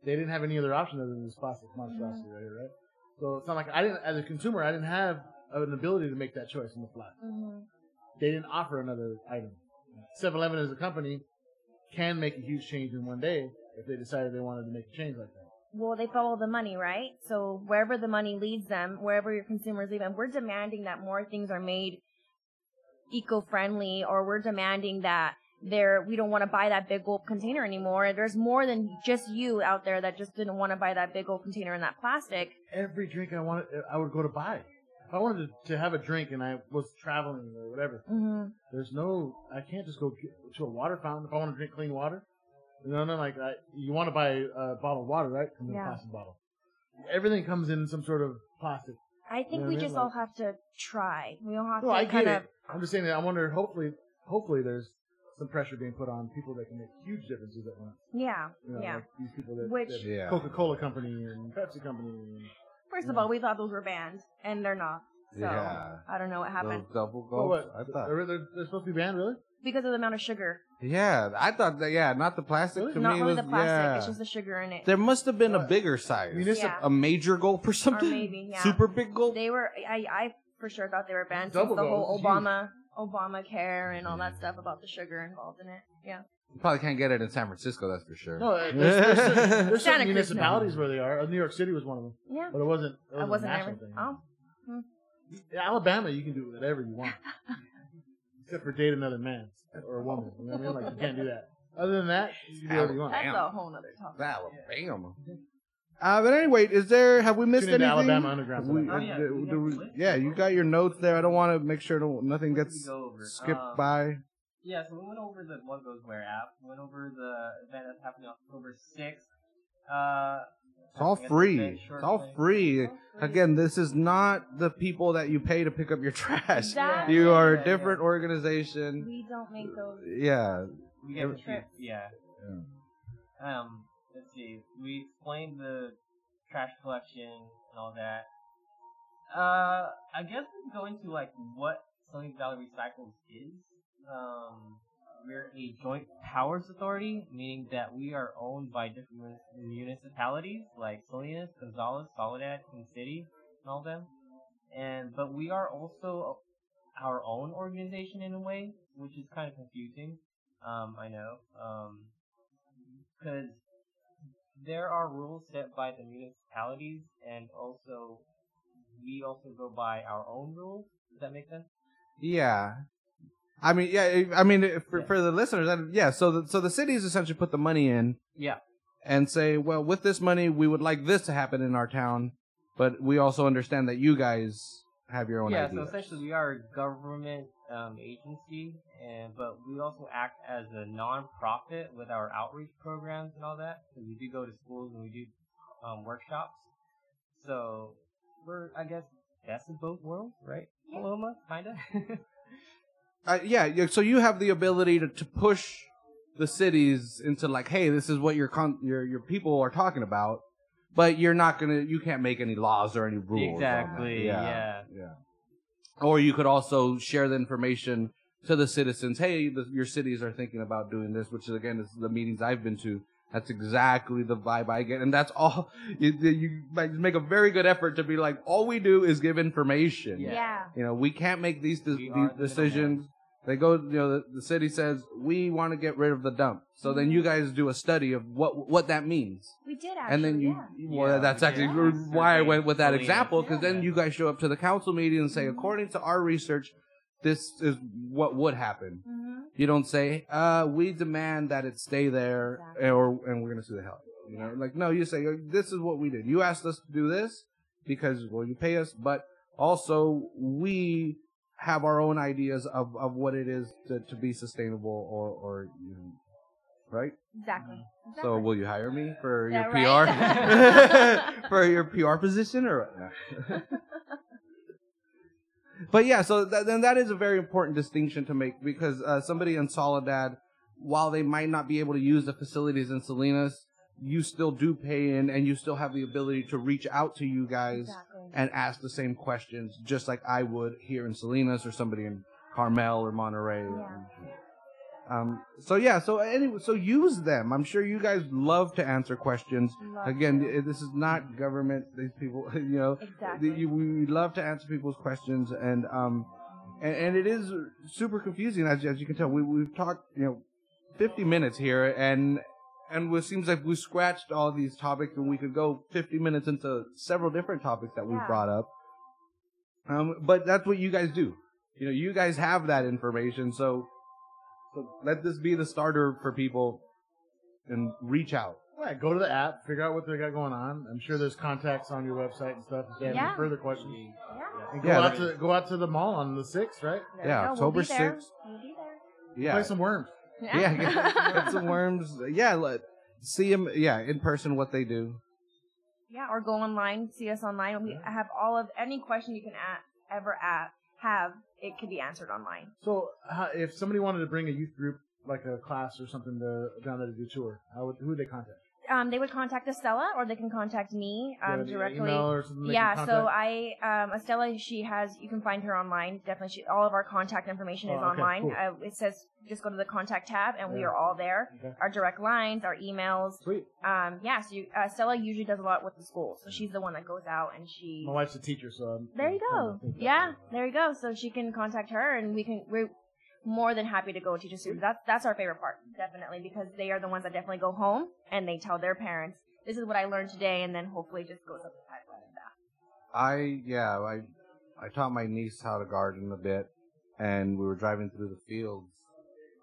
They didn't have any other option other than this plastic monstrosity Mm-hmm. right here, right? So it's not like I didn't, as a consumer, I didn't have an ability to make that choice in the flat. hmm They didn't offer another item. 7-Eleven as a company can make a huge change in one day if they decided they wanted to make a change like that. Well, they follow the money, right? So wherever the money leads them, wherever your consumers lead them, we're demanding that more things are made eco-friendly, or we're demanding that there we don't want to buy that big old container anymore. There's more than just you out there that just didn't want to buy that big old container in that plastic. Every drink I wanted, I would go to buy. If I wanted to, have a drink and I was traveling or whatever, hmm There's no, I can't just go to a water fountain if I want to drink clean water. You know, no, like I, you want to buy a bottle of water, right? Comes in Yeah. a plastic bottle. Everything comes in some sort of plastic. I think Yeah, we I mean, just like- all have to try. We don't have No, to I get kind it. of. I'm just saying that I wonder. Hopefully, hopefully there's some pressure being put on people that can make huge differences at once. Yeah, You know, yeah. like these people that, Which- that Yeah. Coca-Cola company and Pepsi company. And, First of Yeah. all, we thought those were banned, and they're not. So Yeah. I don't know what happened Those double oh, gulps. what? I thought. They're, they're, they're supposed to be banned, really? Because of the amount of sugar. Yeah, I thought that. Yeah, not the plastic. Really? To Not me really was, the plastic. Yeah. It's just the sugar in it. there must have been a bigger size. Municip- Yeah. A major gulp or something. maybe, yeah. Super big gulp. They were. I I for sure thought they were banned since Double the whole dose is Obama Obamacare and all that stuff about the sugar involved in it. Yeah. You probably can't get it in San Francisco. That's for sure. No, uh, there's, there's, certain- there's *laughs* Santa certain Cruz, municipalities where they are. Uh, New York City was one of them, Yeah. but it wasn't. It I wasn't, wasn't a national ever. thing. Oh. In Alabama, you can do whatever you want, *laughs* except for date another man or a woman. You know what I mean? Like you can't do that. Other than that, you can do whatever you want. That's Damn. a whole nother topic. Alabama. Uh, but anyway, is there? Have we missed Tune into anything? Alabama Underground We- tonight. Oh, yeah. do- do we- yeah, you got your notes there. I don't want to make sure don't, nothing gets go over? skipped Um, by. Yeah, so we went over the What Goes Where app. We went over the event that's happening October 6th. Uh, It's all the free. It's all free. It's all free. Again, this is not the people that you pay to pick up your *laughs* trash. Exactly. You are a different yeah. organization. We don't make those. Yeah. We get to Every- choose. Yeah. Um, let's see. We explained the trash collection and all that. Uh, I guess we can go into like what Salinas Valley Recycles is. Um, we're a joint powers authority, meaning that we are owned by different municipalities like Salinas, Gonzales, Soledad, King City, and all them. And but we are also our own organization in a way, which is kind of confusing. Um, I know. Um, because there are rules set by the municipalities, and also we also go by our own rules. Does that make sense? Yeah. I mean, yeah. I mean, for, for the listeners, that- yeah. So, the, so the cities essentially put the money in Yeah. and say, well, with this money, we would like this to happen in our town, but we also understand that you guys have your own yeah. ideas. So essentially, we are a government um, agency, and but we also act as a non-profit with our outreach programs and all that. So we do go to schools and we do um, workshops. So we're, I guess, best of both worlds, right? Paloma, kinda. *laughs* Uh, yeah, yeah, so you have the ability to, to push the cities into like, hey, this is what your con- your your people are talking about, but you're not gonna, you can't make any laws or any rules. Exactly, yeah. yeah. Or you could also share the information to the citizens. Hey, the, your cities are thinking about doing this, which is again is the meetings I've been to. That's exactly the vibe I get, and that's all. *laughs* You, you make a very good effort to be like, all we do is give information. Yeah. Yeah. You know, we can't make these, de- these the decisions. They go, you know, the, the city says we want to get rid of the dump. So then you guys do a study of what what that means, We did actually. and then you, yeah. well, Yeah, that's we actually did. why I went with that Salinas. example because then you guys show up to the council meeting and say, according to our research, this is what would happen. Mhm. You don't say, uh, we demand that it stay there, Exactly. or and we're gonna sue the hell. out of you. You know, like no, you say this is what we did. You asked us to do this because well, you pay us, but also we have our own ideas of, of what it is to, to be sustainable or or you know, right. Exactly. So Exactly. will you hire me for Yeah, your right. PR *laughs* for your PR position or? No. *laughs* but yeah, so th- then that is a very important distinction to make because uh, somebody in Soledad, while they might not be able to use the facilities in Salinas, you still do pay in, and you still have the ability to reach out to you guys Exactly. and ask the same questions, just like I would here in Salinas or somebody in Carmel or Monterey. Yeah. Um. So yeah. So anyway. So use them. I'm sure you guys love to answer questions. Love Again, i- this is not government. These people, *laughs* you know, Exactly. the- you, we love to answer people's questions, and um, and, and it is super confusing as as you can tell. We we've talked, you know, 50 minutes here, and and it seems like we scratched all these topics, and we could go 50 minutes into several different topics that we've Yeah. brought up. Um, but that's what you guys do. You know, you guys have that information, so so let this be the starter for people, and reach out. Right, go to the app, figure out what they got going on. I'm sure there's contacts on your website and stuff if you have Yeah. any further questions. Yeah. And go Yeah, out to go out to the mall on the sixth, right? There Yeah, we go. October we'll be there. 6th. We'll be there. Yeah, Play some worms. Yeah, get, get some worms. Yeah, let see them. Yeah, in person, what they do. Yeah, or go online, see us online. We have all of any question you can a- ever a have. It can be answered online. So, how, if somebody wanted to bring a youth group, like a class or something, to down there to do tour, how would, who would they contact? Um, they would contact Estella, or they can contact me Do you have um, any directly. Email or something Yeah, so? I um Estella, she has you can find her online. Definitely, she, all of our contact information is Oh, okay, online. cool. Uh, it says just go to the contact tab, and we are all there. Okay. Our direct lines, our emails. Sweet. Um, yeah, so you, uh, Stella usually does a lot with the school, so she's the one that goes out and she. My wife's a teacher, so I'm, There you I'm go. Yeah, there you go. So she can contact her, and we can. We're more than happy to go teach a student. That's that's our favorite part, definitely, because they are the ones that definitely go home and they tell their parents, "This is what I learned today," and then hopefully just goes up the pipeline and that. I yeah, I I taught my niece how to garden a bit, and we were driving through the fields,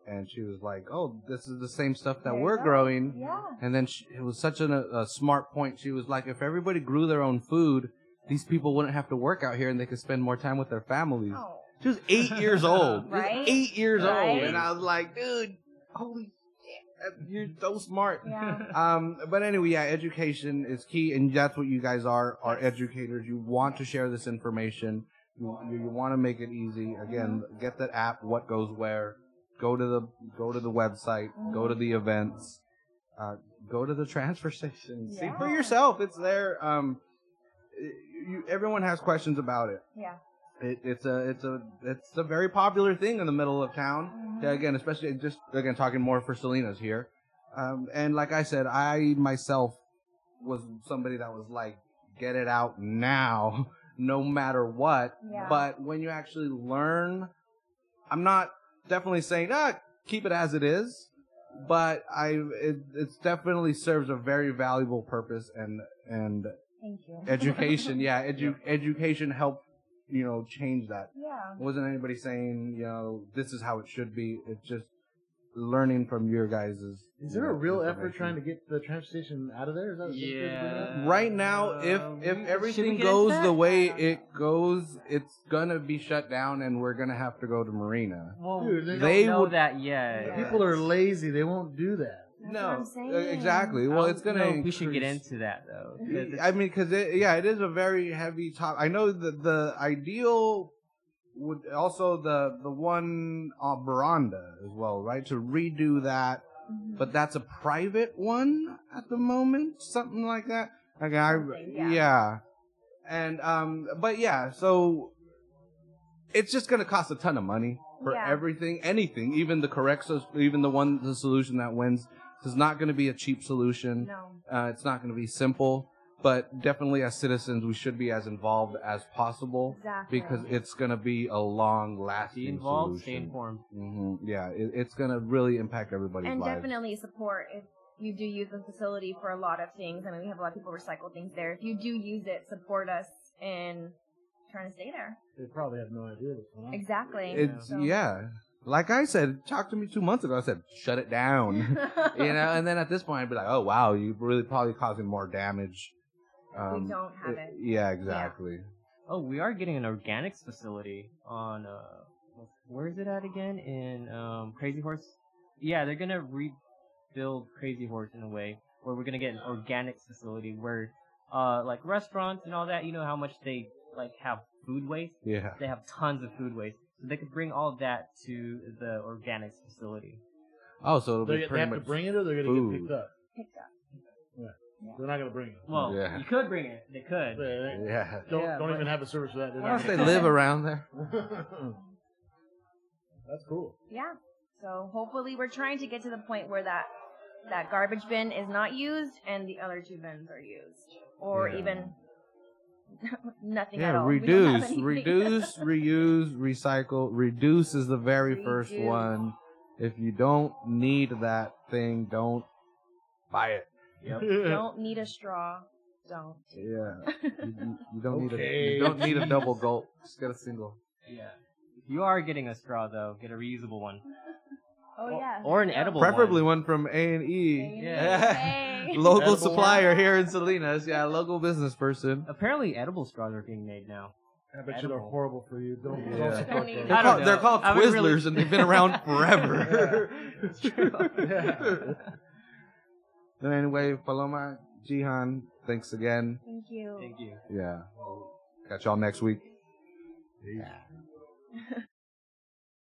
and she was like, "Oh, this is the same stuff that There we're growing." Yeah. And then she, it was such an, a, a smart point. She was like, "If everybody grew their own food, these people wouldn't have to work out here, and they could spend more time with their families." Oh. She was eight years old. *laughs* Right? eight years Right? old, and I was like, dude, holy shit, you're so smart. Yeah. Um, but anyway, yeah, education is key, and that's what you guys are, are educators. You want to share this information. You, you, want to make it easy. Again, get that app, what goes where. Go to the, go to the website, go to the events, uh, go to the *laughs* transfer station. See for yourself. It's there. Um, you, everyone has questions about it. Yeah. It, it's a it's a it's a very popular thing in the middle of town. Mhm. Yeah, Again, especially just again talking more for Salinas here. Um, and like I said, I myself was somebody that was like, get it out now, *laughs* no matter what. Yeah. But when you actually learn, I'm not definitely saying ah keep it as it is, but I it it's definitely serves a very valuable purpose and and Thank you. education. *laughs* yeah, edu- education helped you know change that Yeah. wasn't anybody saying, you know, this is how it should be. It's just learning from your guys' Is there a real effort trying to get the train station out of there? Is that what you're bringing up? Yeah. Right now, if Um, if should everything get into goes that? the way it goes, it's gonna be shut down, and we're gonna have to go to Marina. Well, Dude, we they- don't know would- that yet. Yeah. People are lazy. They won't do that. That's no, what I'm saying. uh, exactly. Well, it's gonna. know we should get into that though. I mean, because it, yeah, it is a very heavy top. I know that the ideal would also the the one on Veranda as well, right? To redo that, Mhm. but that's a private one at the moment, something like that. Okay, I, yeah. yeah, and um, but yeah, so it's just gonna cost a ton of money for Yeah. everything, anything, even the correct, so- even the one the solution that wins. Is not going to be a cheap solution. No. Uh, it's not going to be simple, but definitely as citizens, we should be as involved as possible Exactly. because it's going to be a long lasting Be involved, stay solution. informed. hmm Yeah, it, it's going to really impact everybody's and lives. definitely support if you do use the facility for a lot of things. I mean, we have a lot of people recycle things there. If you do use it, support us in trying to stay there. They probably have no idea what's going on. Exactly. It's So- yeah. Like I said, talk to me two months ago. I said, shut it down. *laughs* you know, and then at this point, I'd be like, oh wow, you're really probably causing more damage. Um, we don't have it. Yeah, exactly. Oh, we are getting an organics facility on uh, where is it at again? In um, Crazy Horse. Yeah, they're gonna rebuild Crazy Horse in a way where we're gonna get an organics facility where, uh, like restaurants and all that. You know how much they like have food waste. Yeah. They have tons of food waste, so they could bring all of that to the organics facility. Oh, so it'll They, be they pretty have much to bring it or they're going to food. get picked up. Picked up. They're not going to bring it. Well, Yeah. you could bring it. They could. They- they Yeah. don't Yeah, don't but- even have a service for that. They're What not if they gonna- live around there? *laughs* That's cool. Yeah. So hopefully we're trying to get to the point where that that garbage bin is not used and the other two bins are used, or Yeah. even *laughs* nothing at Yeah, all. We don't have reduce, reduce, *laughs* reuse, recycle. Reduce is the very first one. If you don't need that thing, don't buy it. You *laughs* don't need a straw. Don't. Yeah, you, you- you don't need a you don't need a double gulp. Just get a single. Yeah. If you are getting a straw though, get a reusable one. Oh Or- yeah. or an there you go. edible Preferably one from A and E. Yeah. Hey. Local Edible supplier here in Salinas. Yeah, local business person. Apparently, edible straws are being made now. I bet you they're Edible. horrible for you. Don't, Yeah. don't support Don't eat those. They're I don't called, know. they're called I haven't Twizzlers really- and they've been around *laughs* forever. It's true. But anyway, Paloma, Jehan, thanks again. Thank you. Thank you. Yeah. Catch y'all next week. Yeah. *laughs*